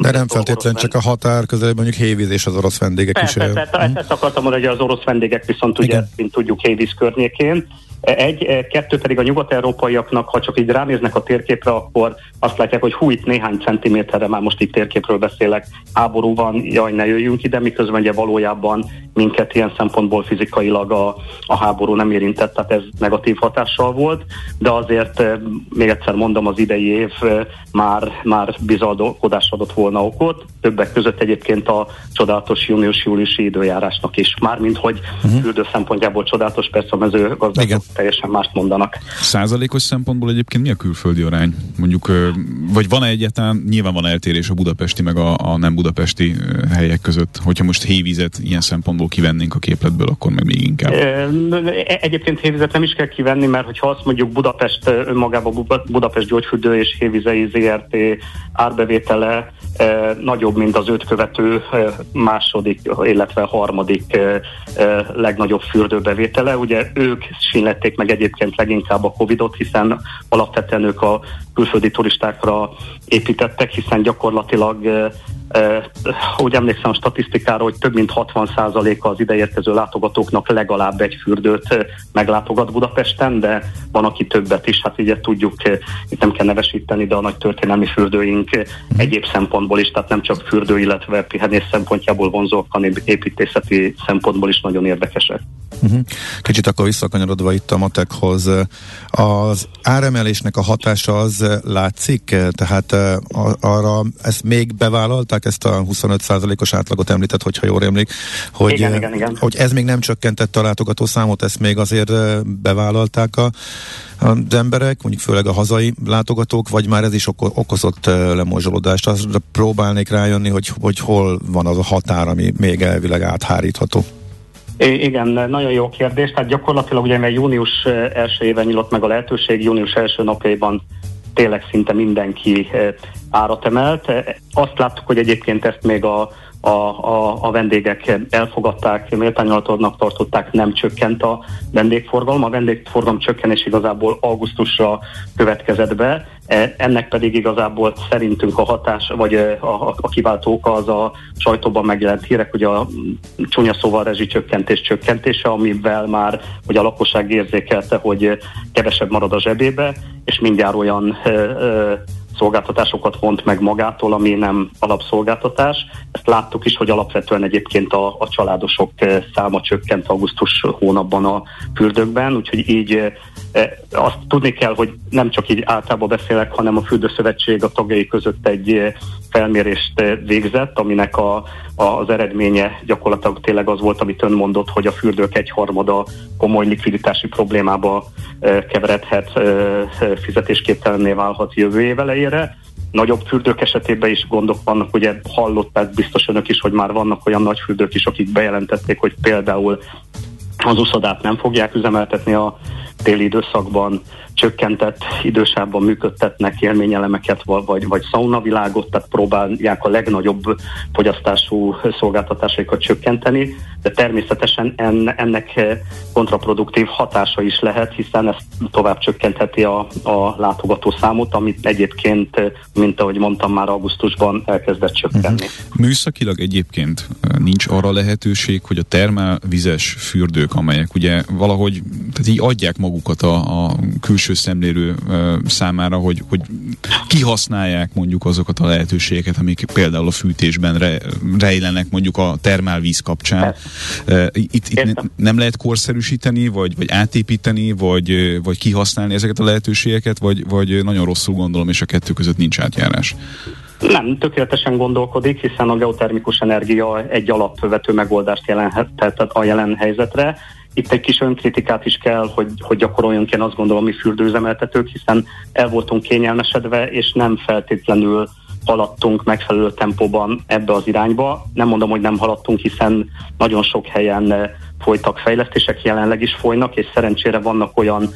Speaker 3: de nem feltétlenül csak a határ közelében, mondjuk hévíz és az orosz vendégek is.
Speaker 7: Persze, persze, ezt, ezt akartam mondani, hogy az orosz vendégek viszont ugye,
Speaker 3: Igen.
Speaker 7: mint tudjuk, Hévíz környékén, Egy, kettő pedig a nyugat-európaiaknak, ha csak így ránéznek a térképre, akkor azt látják, hogy hú, itt néhány centiméterre, már most itt térképről beszélek, háború van, jaj, ne jöjjünk ide, miközben ugye valójában minket ilyen szempontból fizikailag a, a háború nem érintett, tehát ez negatív hatással volt, de azért még egyszer mondom, az idei év már, már bizalkodás adott volna okot, többek között egyébként a csodálatos június-júliusi időjárásnak is, mármint hogy uh-huh. küldő szempontjából csodálatos, persze a mezőgazdaságok teljesen mást mondanak.
Speaker 4: Százalékos szempontból egyébként mi a külföldi arány? Mondjuk, vagy van-e egyáltalán, nyilván van eltérés a budapesti meg a, a nem budapesti helyek között, hogyha most hévizet ilyen szempontból kivennénk a képletből, akkor meg még inkább.
Speaker 7: E, egyébként hévizet nem is kell kivenni, mert hogyha azt mondjuk Budapest önmagában Budapest gyógyfürdő és hévizei ZRT árbevétele nagyobb, mint az öt követő második, illetve harmadik legnagyobb fürdőbevétele. Ugye ők sínlették meg egyébként leginkább a Covid-ot, hiszen alapvetően ők a külföldi turistákra építettek, hiszen gyakorlatilag úgy emlékszem a statisztikára, hogy több mint 60%-a az ideérkező látogatóknak legalább egy fürdőt meglátogat Budapesten, de van, aki többet is, hát ugye tudjuk, itt nem kell nevesíteni, de a nagy történelmi fürdőink egyéb szempontból is, tehát nem csak fürdő, illetve pihenés szempontjából vonzók, hanem építészeti szempontból is nagyon érdekesek.
Speaker 3: Uh-huh. Kicsit akkor visszakanyarodva itt a matekhoz, az áremelésnek a hatása az látszik, tehát arra ezt még bevállalták, ezt a 25%-os átlagot említett, hogyha jól emlék, hogy,
Speaker 7: igen, igen, igen.
Speaker 3: hogy ez még nem csökkentette a látogató számot, ezt még azért bevállalták a, az emberek, mondjuk főleg a hazai látogatók, vagy már ez is okozott lemorzsolódást. Azra próbálnék rájönni, hogy, hogy hol van az a határ, ami még elvileg áthárítható.
Speaker 7: Igen, nagyon jó kérdés. Tehát gyakorlatilag ugye mert június első éven nyílt meg a lehetőség, június első napjaiban tényleg szinte mindenki árat emelt. Azt láttuk, hogy egyébként ezt még a a, a, a vendégek elfogadták, méltányoltónak tartották, nem csökkent a vendégforgalom. A vendégforgalom csökkenés igazából augusztusra következett be, e, ennek pedig igazából szerintünk a hatás, vagy e, a, a, a kiváltó oka az a sajtóban megjelent hírek, hogy a csúnya szóval rezsicsökkentés csökkentése, amivel már hogy a lakosság érzékelte, hogy kevesebb marad a zsebébe, és mindjárt olyan ö, e, ö, szolgáltatásokat vont meg magától, ami nem alapszolgáltatás. Ezt láttuk is, hogy alapvetően egyébként a, a családosok eh, száma csökkent augusztus hónapban a fürdőkben, úgyhogy így eh, azt tudni kell, hogy nem csak így általában beszélek, hanem a Fürdőszövetség a tagjai között egy felmérést végzett, aminek a, az eredménye gyakorlatilag tényleg az volt, amit ön mondott, hogy a fürdők egyharmada komoly likviditási problémába keveredhet, fizetésképtelenné válhat jövő év elejére. Nagyobb fürdők esetében is gondok vannak, ugye hallották biztos önök is, hogy már vannak olyan nagy fürdők is, akik bejelentették, hogy például az uszodát nem fogják üzemeltetni a téli időszakban, csökkentett idősában működtetnek élményelemeket, vagy, vagy szaunavilágot, tehát próbálják a legnagyobb fogyasztású szolgáltatásaikat csökkenteni, de természetesen en, ennek kontraproduktív hatása is lehet, hiszen ez tovább csökkentheti a, a látogató számot, amit egyébként, mint ahogy mondtam már augusztusban elkezdett csökkenni. Uh-huh.
Speaker 4: Műszakilag egyébként nincs arra lehetőség, hogy a termálvizes fürdők, amelyek ugye valahogy tehát így adják magukat a, a külső szemlélő számára, hogy, hogy kihasználják mondjuk azokat a lehetőségeket, amik például a fűtésben re, rejlenek mondjuk a termálvíz kapcsán. Itt, itt ne, nem lehet korszerűsíteni, vagy, vagy átépíteni, vagy, vagy kihasználni ezeket a lehetőségeket, vagy, vagy nagyon rosszul gondolom, és a kettő között nincs átjárás.
Speaker 7: Nem, tökéletesen gondolkodik, hiszen a geotermikus energia egy alapvető megoldást jelenthet a jelen helyzetre itt egy kis önkritikát is kell, hogy, hogy gyakoroljunk én azt gondolom mi fürdőüzemeltetők, hiszen el voltunk kényelmesedve, és nem feltétlenül haladtunk megfelelő tempóban ebbe az irányba. Nem mondom, hogy nem haladtunk, hiszen nagyon sok helyen folytak fejlesztések, jelenleg is folynak, és szerencsére vannak olyan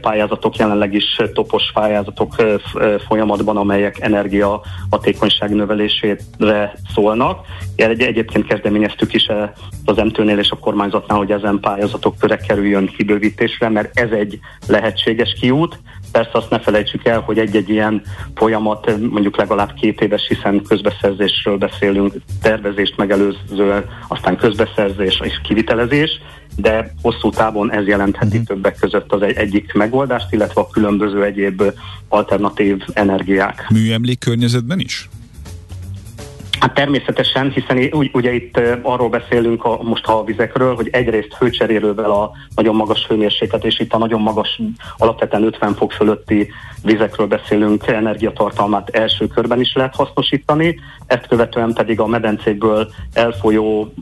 Speaker 7: pályázatok, jelenleg is topos pályázatok folyamatban, amelyek energia hatékonyság növelésére szólnak. Egy, egyébként kezdeményeztük is az MTÖ-nél és a kormányzatnál, hogy ezen pályázatok köre kerüljön kibővítésre, mert ez egy lehetséges kiút, Persze azt ne felejtsük el, hogy egy-egy ilyen folyamat mondjuk legalább két éves, hiszen közbeszerzésről beszélünk, tervezést megelőző, aztán közbeszerzés és kivitelezés, de hosszú távon ez jelentheti uh-huh. többek között az egy, egyik megoldást, illetve a különböző egyéb alternatív energiák.
Speaker 4: Műemlék környezetben is?
Speaker 7: Hát természetesen, hiszen ugye itt arról beszélünk a, most a vizekről, hogy egyrészt hőcserélővel a nagyon magas hőmérséklet, és itt a nagyon magas, alapvetően 50 fok fölötti vizekről beszélünk, energiatartalmát első körben is lehet hasznosítani, ezt követően pedig a medencékből elfolyó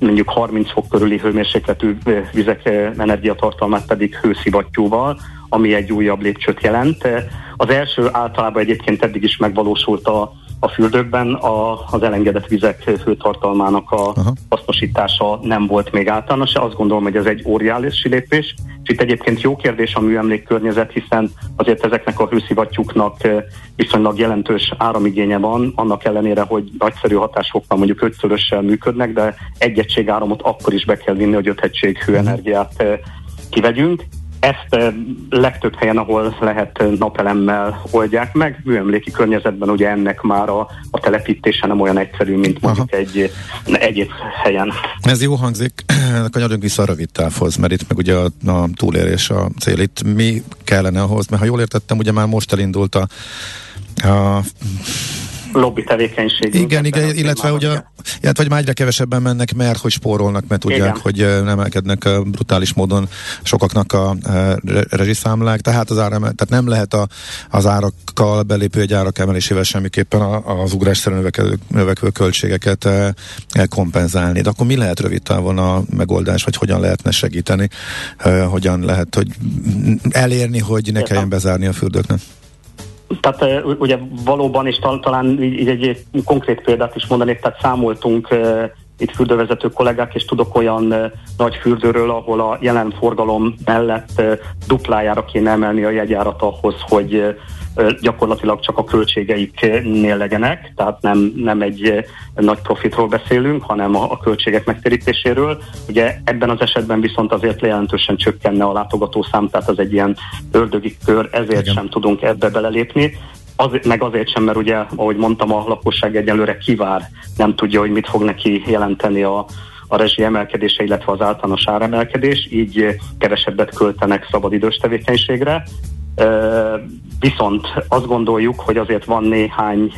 Speaker 7: mondjuk 30 fok körüli hőmérsékletű vizek energiatartalmát pedig hőszivattyúval, ami egy újabb lépcsőt jelent. Az első általában egyébként eddig is megvalósult a a fürdőkben a, az elengedett vizek hőtartalmának a Aha. hasznosítása nem volt még általános. Azt gondolom, hogy ez egy óriási lépés. És itt egyébként jó kérdés a műemlék környezet, hiszen azért ezeknek a hőszivattyúknak eh, viszonylag jelentős áramigénye van, annak ellenére, hogy nagyszerű hatásokkal mondjuk ötszörössel működnek, de egy egység áramot akkor is be kell vinni, hogy öt egység hőenergiát eh, kivegyünk. Ezt legtöbb helyen, ahol lehet napelemmel oldják meg, műemléki környezetben ugye ennek már a, a telepítése nem olyan egyszerű, mint mondjuk egy egyéb helyen.
Speaker 3: Ez jó hangzik, *clears throat* kanyarodjunk vissza a rövid távhoz, mert itt meg ugye a, a túlérés a cél. Itt mi kellene ahhoz, mert ha jól értettem, ugye már most elindult a, a
Speaker 7: lobby tevékenység.
Speaker 3: Igen, igen, illetve a, illetve, hogy már egyre kevesebben mennek, mert hogy spórolnak, mert tudják, igen. hogy nem emelkednek brutális módon sokaknak a rezsiszámlák, tehát, az ára, tehát nem lehet a, az árakkal, belépő egy árak emelésével semmiképpen az ugrásszerűen növekvő, növekvő költségeket kompenzálni. De akkor mi lehet rövid távon a megoldás, vagy hogyan lehetne segíteni, hogyan lehet hogy elérni, hogy ne kelljen bezárni a fürdőknek?
Speaker 7: Tehát ugye valóban, és talán így egy konkrét példát is mondanék, tehát számoltunk itt fürdővezető kollégák, és tudok olyan nagy fürdőről, ahol a jelen forgalom mellett duplájára kéne emelni a jegyárat ahhoz, hogy gyakorlatilag csak a költségeiknél legyenek, tehát nem, nem egy nagy profitról beszélünk, hanem a, a költségek megtérítéséről. Ugye ebben az esetben viszont azért jelentősen csökkenne a látogatószám, tehát az egy ilyen ördögi kör, ezért Igen. sem tudunk ebbe belelépni. Az, meg azért sem, mert ugye, ahogy mondtam, a lakosság egyelőre kivár, nem tudja, hogy mit fog neki jelenteni a, a rezsi emelkedése, illetve az általános áremelkedés, így kevesebbet költenek szabadidős tevékenységre. Viszont azt gondoljuk, hogy azért van néhány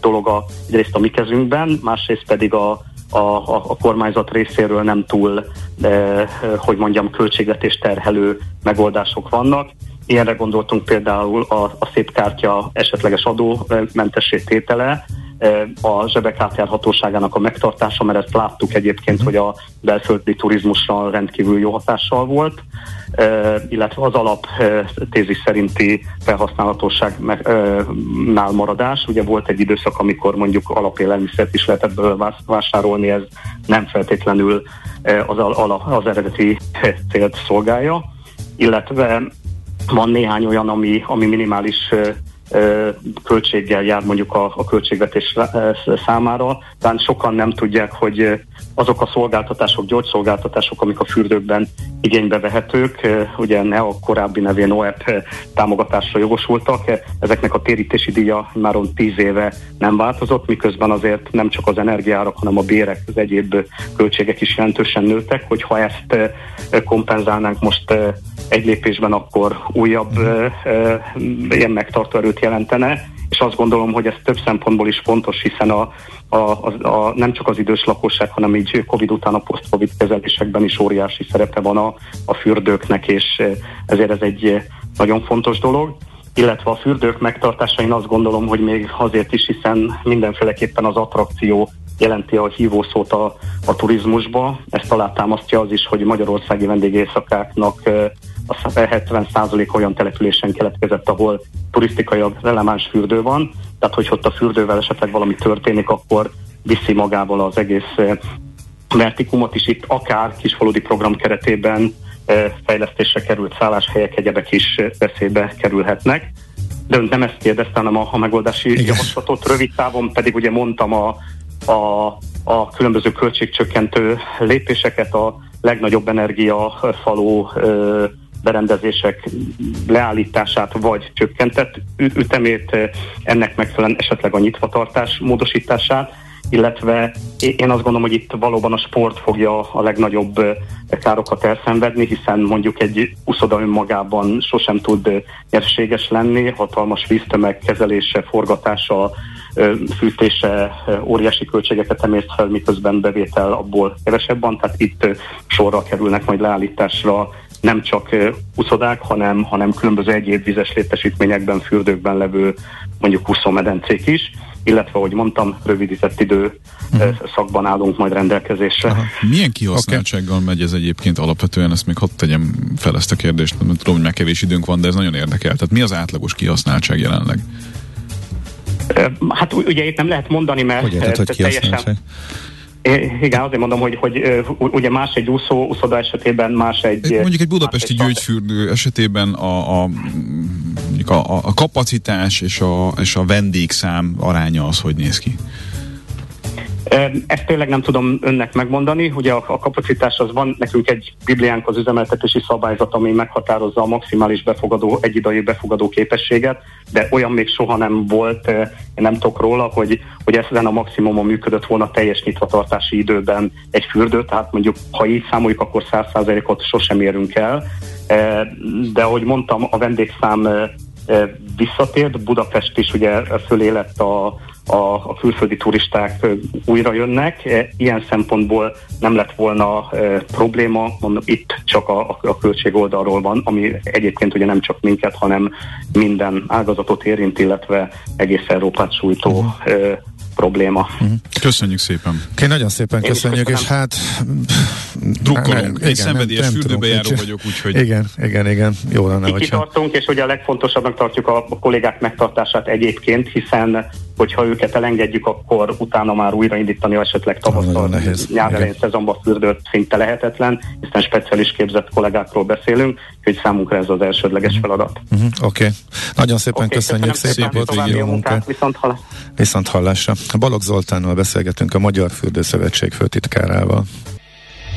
Speaker 7: dolog a, egyrészt a mi kezünkben, másrészt pedig a, a, a, a kormányzat részéről nem túl, de, hogy mondjam, költségvetés terhelő megoldások vannak. Ilyenre gondoltunk például a, a szép kártya esetleges adómentessé tétele, a zsebek átjárhatóságának a megtartása, mert ezt láttuk egyébként, hogy a belföldi turizmusra rendkívül jó hatással volt, illetve az alap tézis szerinti felhasználhatóságnál maradás. Ugye volt egy időszak, amikor mondjuk alapélelmiszert is lehetett vásárolni, ez nem feltétlenül az, az eredeti *laughs* célt szolgálja, illetve van néhány olyan, ami, ami minimális költséggel jár mondjuk a, a költségvetés számára. Tehát sokan nem tudják, hogy azok a szolgáltatások, gyógyszolgáltatások, amik a fürdőkben igénybe vehetők, ugye ne a korábbi nevén OEP támogatásra jogosultak, ezeknek a térítési díja már 10 éve nem változott, miközben azért nem csak az energiárak, hanem a bérek, az egyéb költségek is jelentősen nőttek, hogyha ezt kompenzálnánk most egy lépésben, akkor újabb ilyen megtartó erőt jelentene, és azt gondolom, hogy ez több szempontból is fontos, hiszen a, a, a, a, nem csak az idős lakosság, hanem így Covid után a post-Covid kezelésekben is óriási szerepe van a, a fürdőknek, és ezért ez egy nagyon fontos dolog illetve a fürdők megtartása én azt gondolom, hogy még azért is, hiszen mindenféleképpen az attrakció jelenti a hívószót a, a turizmusba. Ezt alátámasztja az is, hogy magyarországi vendégészakáknak a 70% olyan településen keletkezett, ahol turisztikai releváns fürdő van, tehát hogy ott a fürdővel esetleg valami történik, akkor viszi magával az egész vertikumot is itt akár kisfaludi program keretében fejlesztésre került szálláshelyek, egyebek is veszélybe kerülhetnek. De nem ezt kérdeztem, hanem a, a megoldási Igen. javaslatot. Rövid távon pedig ugye mondtam a, a, a különböző költségcsökkentő lépéseket, a legnagyobb energiafaló berendezések leállítását vagy csökkentett ütemét, ennek megfelelően esetleg a nyitvatartás módosítását, illetve én azt gondolom, hogy itt valóban a sport fogja a legnagyobb károkat elszenvedni, hiszen mondjuk egy uszoda önmagában sosem tud nyerséges lenni, hatalmas víztömeg kezelése, forgatása, fűtése óriási költségeket emészt fel, miközben bevétel abból kevesebb van, tehát itt sorra kerülnek majd leállításra nem csak uszodák, hanem, hanem különböző egyéb vizes létesítményekben, fürdőkben levő mondjuk úszómedencék is illetve, ahogy mondtam, rövidített idő uh-huh. szakban állunk majd rendelkezésre. Aha.
Speaker 4: Milyen kihasználtsággal okay. megy ez egyébként alapvetően? Ezt még hadd tegyem fel ezt a kérdést, mert tudom, hogy már kevés időnk van, de ez nagyon érdekel. Tehát mi az átlagos kihasználtság jelenleg?
Speaker 7: Hát ugye itt nem lehet mondani, mert
Speaker 3: hogy érted, hogy teljesen...
Speaker 7: Igen, azért mondom, hogy, hogy ugye más egy úszó, úszoda esetében, más egy...
Speaker 4: Mondjuk egy budapesti egy gyógyfürdő esetében a, a, a, a kapacitás és a, és a vendégszám aránya az hogy néz ki?
Speaker 7: Ezt tényleg nem tudom önnek megmondani, ugye a, kapacitás az van, nekünk egy bibliánk az üzemeltetési szabályzat, ami meghatározza a maximális befogadó, egyidejű befogadó képességet, de olyan még soha nem volt, én nem tudok róla, hogy, hogy ezen a maximumon működött volna teljes nyitvatartási időben egy fürdő, tehát mondjuk ha így számoljuk, akkor 100%-ot sosem érünk el, de ahogy mondtam, a vendégszám visszatért, Budapest is ugye fölé lett a, a, a külföldi turisták újra jönnek. E, ilyen szempontból nem lett volna e, probléma, mondom, itt csak a, a költség oldalról van, ami egyébként ugye nem csak minket, hanem minden ágazatot érint, illetve egész Európát sújtó e, probléma.
Speaker 4: Uh-huh. Köszönjük szépen.
Speaker 3: Okay, nagyon szépen Én köszönjük, és hát
Speaker 4: drukkolunk. Egy szenvedélyes fürdőbe járó vagyok, úgyhogy...
Speaker 3: Igen, igen, igen, jó lenne,
Speaker 7: Itt tartunk, és ugye a legfontosabbnak tartjuk a, a kollégák megtartását egyébként, hiszen hogyha őket elengedjük, akkor utána már újraindítani esetleg tavasszal, nyár elején szezonban fürdőt szinte lehetetlen, hiszen speciális képzett kollégákról beszélünk, hogy számunkra ez az elsődleges uh-huh. feladat.
Speaker 3: Uh-huh. Oké. Okay. Nagyon szépen okay, köszönjük, szépen
Speaker 7: volt jó munkát. Viszont, hall-
Speaker 3: Viszont hallásra. Balogh Zoltánnal beszélgetünk a Magyar Fürdőszövetség főtitkárával.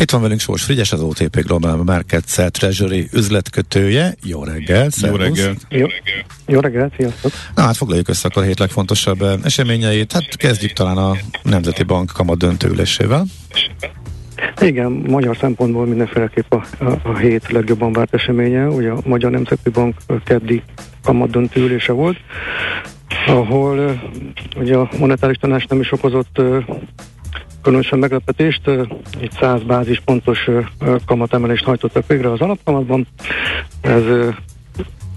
Speaker 3: Itt van velünk Sós Frigyes, az OTP Global Markets Treasury üzletkötője. Jó reggel,
Speaker 4: Jó reggel. Jó,
Speaker 8: jó reggel, sziasztok.
Speaker 3: Na hát foglaljuk össze akkor a hét legfontosabb eh, eseményeit. Hát kezdjük talán a Nemzeti Bank kamat döntőülésével.
Speaker 8: Igen, magyar szempontból mindenféleképp a, a, a hét legjobban várt eseménye. Ugye a Magyar Nemzeti Bank keddi kamat döntőülése volt, ahol uh, ugye a monetáris tanács nem is okozott uh, különösen meglepetést, egy 100 bázispontos kamatemelést hajtottak végre az alapkamatban. Ez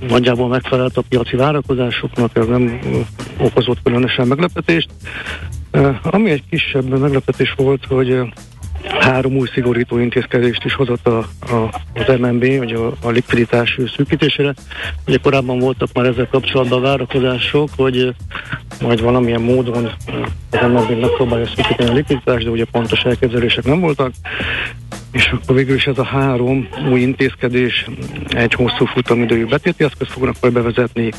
Speaker 8: nagyjából megfelelt a piaci várakozásoknak, ez nem okozott különösen meglepetést. Ami egy kisebb meglepetés volt, hogy három új szigorító intézkedést is hozott a, a, az MNB, vagy a, a likviditás szűkítésére. Ugye korábban voltak már ezzel kapcsolatban várakozások, hogy majd valamilyen módon az MNB megpróbálja szűkíteni a likviditást, de ugye pontos elképzelések nem voltak. És akkor végül is ez a három új intézkedés egy hosszú futamidőjű betéti eszköz fognak majd bevezetni,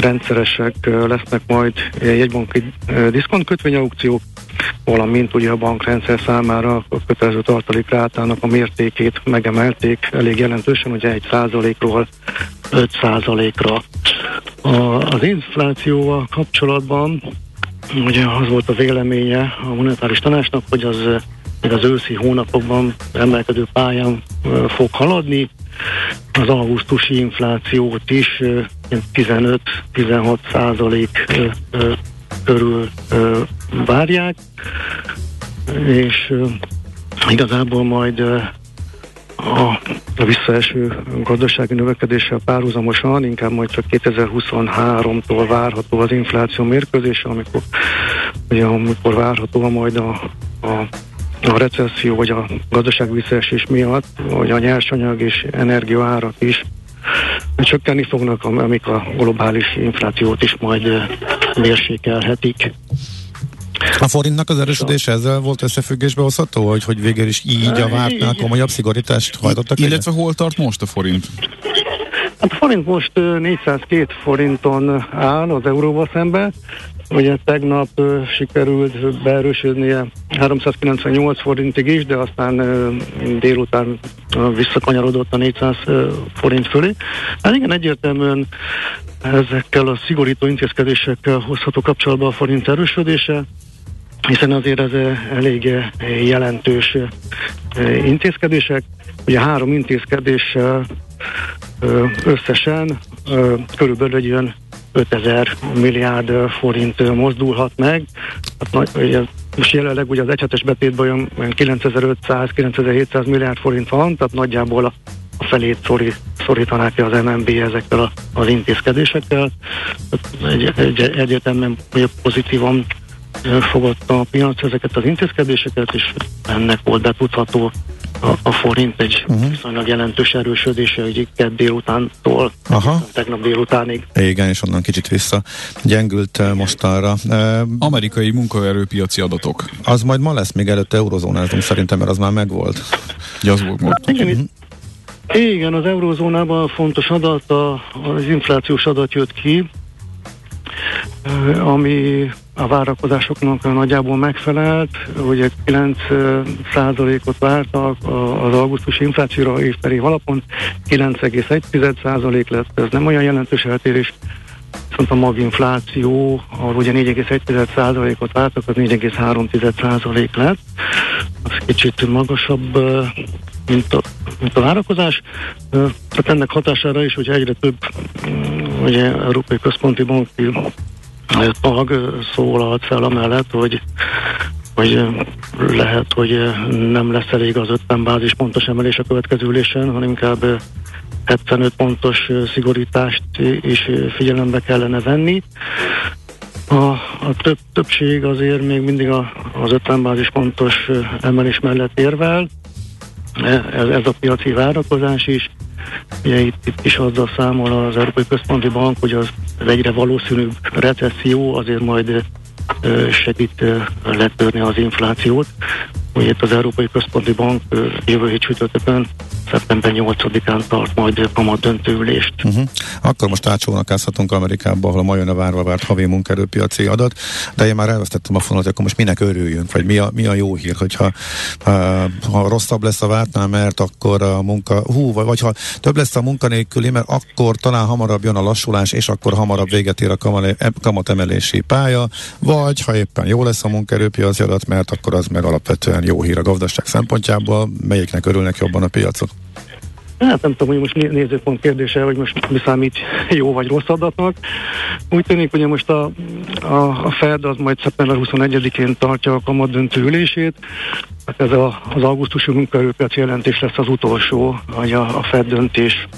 Speaker 8: rendszeresek lesznek majd jegybanki diszkontkötvényaukciók, valamint ugye a bankrendszer számára a kötelező tartalék rátának a mértékét megemelték elég jelentősen, ugye egy százalékról 5 százalékra. Az inflációval kapcsolatban ugye az volt a véleménye a monetáris tanácsnak, hogy az még az őszi hónapokban emelkedő pályán fog haladni. Az augusztusi inflációt is 15-16 százalék körül várják, és igazából majd a, visszaeső gazdasági növekedéssel párhuzamosan, inkább majd csak 2023-tól várható az infláció mérkőzése, amikor, ugye, amikor várható majd a, a a recesszió vagy a gazdaság visszaesés miatt, hogy a nyersanyag és energiaárak is csökkenni fognak, am- amik a globális inflációt is majd mérsékelhetik.
Speaker 3: A forintnak az erősödése ezzel volt összefüggésbe hozható, hogy, hogy végül is így a vártnál komolyabb szigorítást hajtottak?
Speaker 4: Illetve hol tart most a forint?
Speaker 8: Hát a forint most ö, 402 forinton áll az euróval szembe. Ugye tegnap ö, sikerült beerősödnie 398 forintig is, de aztán ö, délután ö, visszakanyarodott a 400 ö, forint fölé. Hát igen, egyértelműen ezekkel a szigorító intézkedésekkel hozható kapcsolatba a forint erősödése, hiszen azért ez elég jelentős intézkedések. Ugye három intézkedéssel összesen körülbelül egy olyan 5000 milliárd forint mozdulhat meg. Hát, most jelenleg ugye az egyhetes betétben olyan, olyan 9500-9700 milliárd forint van, tehát nagyjából a, a felét szori, szorítanák ki az MNB ezekkel a, az intézkedésekkel. Tehát Egy, egy, egyértelműen pozitívan fogadta a piac ezeket az intézkedéseket, és ennek volt betudható a, a forint egy uh-huh. viszonylag jelentős erősödése, hogy kedd délutántól
Speaker 3: Aha.
Speaker 8: tegnap délutánig.
Speaker 3: Igen, és onnan kicsit vissza gyengült eh, mostanra.
Speaker 4: Amerikai munkaerőpiaci adatok.
Speaker 3: Az majd ma lesz, még előtte eurozónázunk szerintem, mert az már megvolt.
Speaker 4: Ugye az volt most.
Speaker 8: Igen, itt- igen, az eurózónában a fontos adat, a, az inflációs adat jött ki, ami a várakozásoknak nagyjából megfelelt, ugye 9 ö, százalékot vártak a- az augusztusi inflációra évperi alapon, 9,1 százalék lett, ez nem olyan jelentős eltérés, viszont a maginfláció, ahol ugye 4,1 százalékot vártak, az 4,3 százalék lett, az kicsit magasabb, mint a, mint a várakozás. Tehát ennek hatására is, hogy egyre több ugye, Európai Központi Banki tag szólalt fel amellett, hogy hogy lehet, hogy nem lesz elég az 50 bázispontos emelés a következő ülésen, hanem inkább ö, 75 pontos szigorítást is figyelembe kellene venni. A, a több, többség azért még mindig a, az 50 bázispontos ö, emelés mellett érvel. E- Ez, ez a piaci várakozás is. Ugye itt, itt is azzal számol az Európai Központi Bank, hogy az, az egyre valószínűbb recesszió azért majd segít letörni az inflációt. Ugye az Európai Központi Bank jövő hét csütörtökön, szeptember 8-án tart majd kamat döntőülést.
Speaker 3: Uh-huh. Akkor most átcsónakázhatunk Amerikába, ahol ma jön a várva várt havi munkaerőpiaci adat, de én már elvesztettem a fonalat, akkor most minek örüljünk, vagy mi a, mi a jó hír, hogyha ha rosszabb lesz a vártnál, mert akkor a munka, hú, vagy, vagy ha több lesz a munkanélküli, mert akkor talán hamarabb jön a lassulás, és akkor hamarabb véget ér a kamatemelési pálya, vagy ha éppen jó lesz a munkaerőpiaci adat, mert akkor az meg alapvetően jó hír a gazdaság szempontjából, melyiknek örülnek jobban a piacok.
Speaker 8: Hát nem tudom, hogy most né- nézőpont kérdése, hogy most mi számít jó vagy rossz adatnak. Úgy tűnik, hogy most a, a, a Fed az majd szeptember 21-én tartja a kamat döntő ülését. Hát ez a, az augusztusi munkaerőpiaci jelentés lesz az utolsó, vagy a, a Fed döntés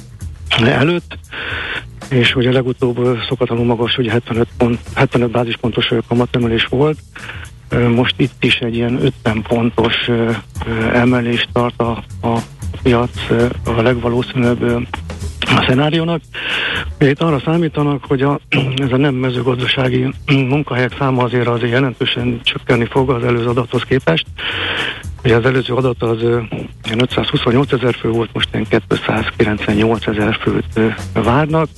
Speaker 8: előtt és hogy a legutóbb szokatlanul magas, hogy 75, pont, 75 bázispontos kamatemelés volt. Most itt is egy ilyen 50 pontos emelést tart a, a piac a legvalószínűbb a szenáriónak. Itt arra számítanak, hogy a, *clears throat* ez a nem mezőgazdasági munkahelyek száma azért azért jelentősen csökkenni fog az előző adathoz képest. Ugye az előző adat az ö, ilyen 528 ezer fő volt, most ilyen 298 ezer főt várnak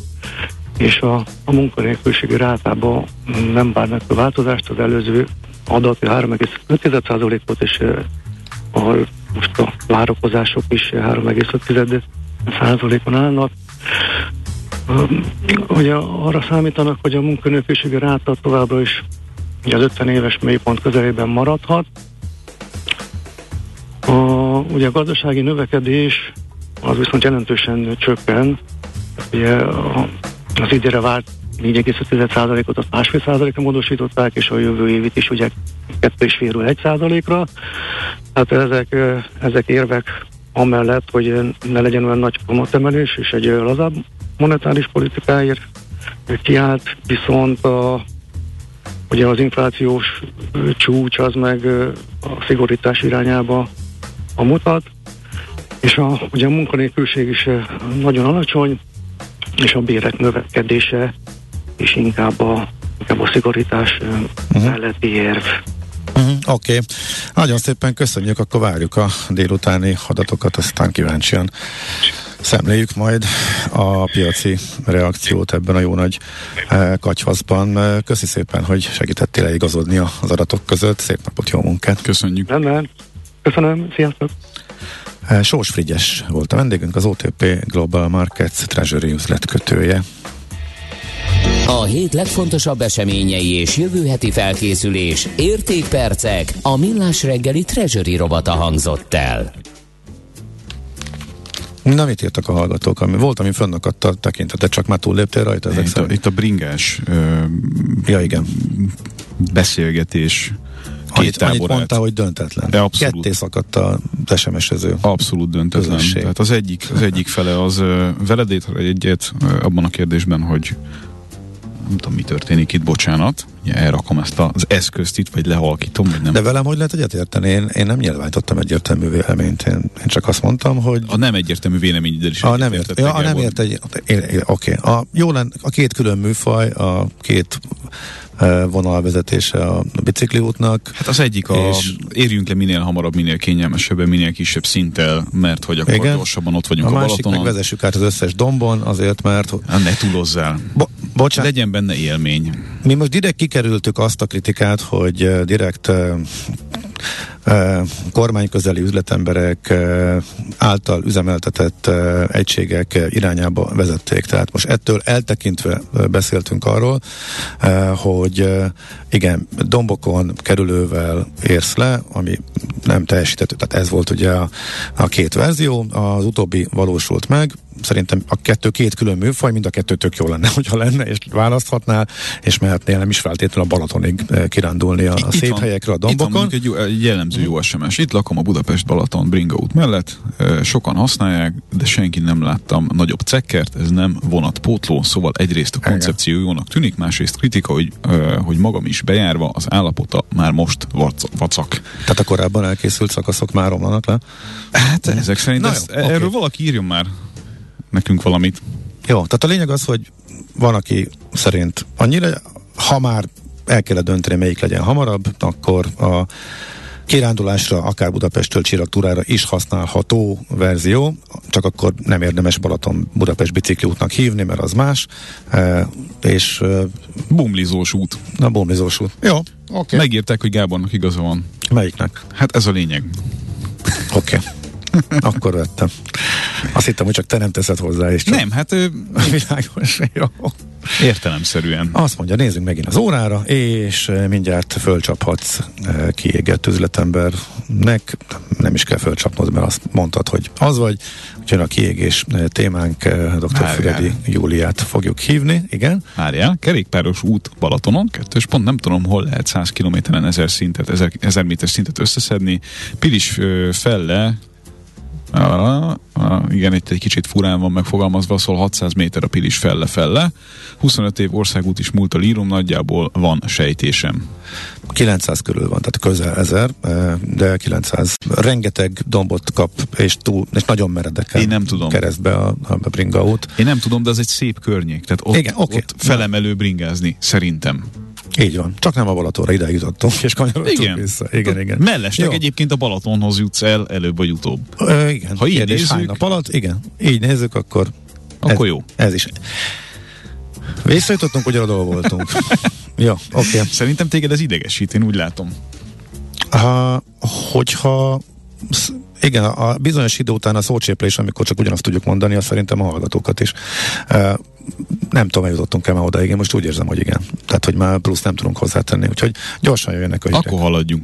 Speaker 8: és a, a munkanélküliségi rátában nem várnak a változást, az előző adat 3,5% volt, és ö, ahol most a várakozások is 3,5%-on állnak. Ugye arra számítanak, hogy a munkanélküliségi ráta továbbra is ugye az 50 éves mélypont közelében maradhat. A, ugye a gazdasági növekedés az viszont jelentősen csökken. Ugye a, az idére várt 4,5%-ot, azt másfél százalékra módosították, és a jövő évit is ugye 2,5-ről 1 százalékra. Hát ezek, ezek érvek amellett, hogy ne legyen olyan nagy kamatemelés, és egy lazább monetáris politikáért kiállt, viszont a, ugye az inflációs csúcs az meg a szigorítás irányába a mutat, és a, ugye a munkanélküliség is nagyon alacsony, és a bérek növekedése és inkább a, inkább a szigorítás uh-huh. melletti érv.
Speaker 3: Uh-huh, Oké, okay. nagyon szépen köszönjük, akkor várjuk a délutáni adatokat, aztán kíváncsian szemléljük majd a piaci reakciót ebben a jó nagy katyvaszban. Köszi szépen, hogy segítettél igazodni az adatok között. Szép napot, jó munkát!
Speaker 4: Köszönjük!
Speaker 8: Rendben, köszönöm, sziasztok!
Speaker 3: Sós Frigyes volt a vendégünk, az OTP Global Markets Treasury üzletkötője.
Speaker 1: A hét legfontosabb eseményei és jövő heti felkészülés, értékpercek, a millás reggeli treasury robata hangzott el.
Speaker 3: Na, mit írtak a hallgatók? Ami, volt, ami fönnakadt a tekintetet, csak már túlléptél rajta ezek
Speaker 4: Itt a, itt a bringás ö,
Speaker 3: ja, igen.
Speaker 4: beszélgetés
Speaker 3: Annyit, annyit mondtál, hogy döntetlen.
Speaker 4: De abszolút.
Speaker 3: Ketté szakadt a SMS-ező.
Speaker 4: Abszolút döntetlen.
Speaker 3: Közösség.
Speaker 4: Tehát az egyik, az egyik fele az ö, veled egyet abban a kérdésben, hogy nem tudom, mi történik itt, bocsánat. Elrakom ezt az eszközt itt, vagy lehalkítom, vagy nem.
Speaker 3: De velem hogy lehet egyetérteni? Én, én nem nyilvánítottam egyértelmű véleményt. Én, én csak azt mondtam, hogy...
Speaker 4: A nem egyértelmű véleményeddel is
Speaker 3: A nem ért, ja, a nem ért egy, oké. A, jó lenne, a két külön műfaj, a két eh, vonalvezetése a bicikliútnak.
Speaker 4: Hát az egyik a
Speaker 3: És-
Speaker 4: érjünk le minél hamarabb, minél kényelmesebben, minél kisebb szinttel, mert hogy akkor
Speaker 3: Igen.
Speaker 4: gyorsabban ott vagyunk
Speaker 3: A
Speaker 4: a,
Speaker 3: másik meg
Speaker 4: Balatonon.
Speaker 3: vezessük át az összes dombon, azért, mert...
Speaker 4: Hát ne túlozzál.
Speaker 3: Bo- bocsánat,
Speaker 4: Legyen benne élmény.
Speaker 3: Mi most direkt kikerültük azt a kritikát, hogy direkt eh, kormányközeli üzletemberek által üzemeltetett egységek irányába vezették. Tehát most ettől eltekintve beszéltünk arról, hogy igen, dombokon kerülővel érsz le, ami nem teljesített, tehát ez volt ugye a, a két verzió, az utóbbi valósult meg, szerintem a kettő két külön műfaj, mind a kettő tök jó lenne, *laughs* hogyha lenne, és választhatnál, és mehetnél nem is feltétlenül a Balatonig eh, kirándulni a,
Speaker 4: Itt
Speaker 3: szép
Speaker 4: van-
Speaker 3: helyekre, a
Speaker 4: Itt van
Speaker 3: dombokon.
Speaker 4: egy, egy jellemző jó SMS. Itt lakom a Budapest-Balaton Bringa út mellett. Ö, Sokan használják, de senki nem láttam nagyobb cekkert, ez nem vonatpótló, szóval egyrészt a koncepció jónak tűnik, másrészt kritika, hogy, ö, hogy magam is bejárva az állapota már most vac- vacak.
Speaker 3: Tehát a korábban elkészült szakaszok már romlanak le.
Speaker 4: Hát ezek szerint
Speaker 3: Na
Speaker 4: ezt,
Speaker 3: jó,
Speaker 4: erről valaki írjon már nekünk valamit.
Speaker 3: Jó, tehát a lényeg az, hogy van, aki szerint annyira, ha már el kellett dönteni, melyik legyen hamarabb, akkor a kirándulásra, akár Budapesttől Csiraktúrára is használható verzió, csak akkor nem érdemes Balaton Budapest bicikliútnak hívni, mert az más, e, és e,
Speaker 4: Bumlizós út.
Speaker 3: a bomlizós út. Jó, oké. Okay.
Speaker 4: Megírták, hogy Gábornak igaza van.
Speaker 3: Melyiknek?
Speaker 4: Hát ez a lényeg.
Speaker 3: Oké. Okay. Akkor vettem. Azt hittem, hogy csak te nem teszed hozzá, és csak
Speaker 4: Nem, hát ö, *laughs*
Speaker 3: világos. Jó.
Speaker 4: értelemszerűen.
Speaker 3: Azt mondja, nézzünk megint az órára, és mindjárt fölcsaphatsz kiégett üzletembernek. Nem is kell fölcsapnod, mert azt mondtad, hogy az vagy. Úgyhogy a kiégés témánk dr. Füredi Júliát fogjuk hívni. Igen.
Speaker 4: Várjál, kerékpáros út Balatonon, kettős pont, nem tudom, hol lehet 100 kilométeren 1000 szintet, 1000, 1000 méter szintet összeszedni. Pilis felle, igen, itt egy kicsit furán van megfogalmazva, szóval 600 méter a Pilis felle-felle. 25 év országút is múlt a lírom, nagyjából van sejtésem.
Speaker 3: 900 körül van, tehát közel 1000, eh, de 900. Rengeteg dombot kap, és, túl, és nagyon meredek
Speaker 4: Én nem tudom.
Speaker 3: keresztbe a, a bringa út.
Speaker 4: Én nem tudom, de ez egy szép környék, tehát ott,
Speaker 3: Igen, oké.
Speaker 4: ott felemelő bringázni, szerintem.
Speaker 3: Így van. Csak nem a Balatonra ide jutottunk, és kanyarodtunk
Speaker 4: Igen.
Speaker 3: vissza. Igen, igen.
Speaker 4: Mellesleg
Speaker 3: Jó.
Speaker 4: egyébként a Balatonhoz jutsz el előbb vagy utóbb.
Speaker 3: Ö, igen.
Speaker 4: Ha így
Speaker 3: Kérdés,
Speaker 4: nézzük-
Speaker 3: hány nap alatt? Igen. Így nézzük, akkor
Speaker 4: Akkor
Speaker 3: ez,
Speaker 4: jó.
Speaker 3: Ez is. Visszajutottunk, ugyanadól voltunk. *laughs* Jó, oké. Okay.
Speaker 4: Szerintem téged ez idegesít, én úgy látom.
Speaker 3: Ha, hogyha igen, a bizonyos idő után a szócséplés, amikor csak ugyanazt tudjuk mondani, az szerintem a hallgatókat is. Nem tudom, eljutottunk el már odaig, én most úgy érzem, hogy igen. Tehát, hogy már plusz nem tudunk hozzátenni, úgyhogy gyorsan jöjjenek a hírek.
Speaker 4: Akkor haladjunk.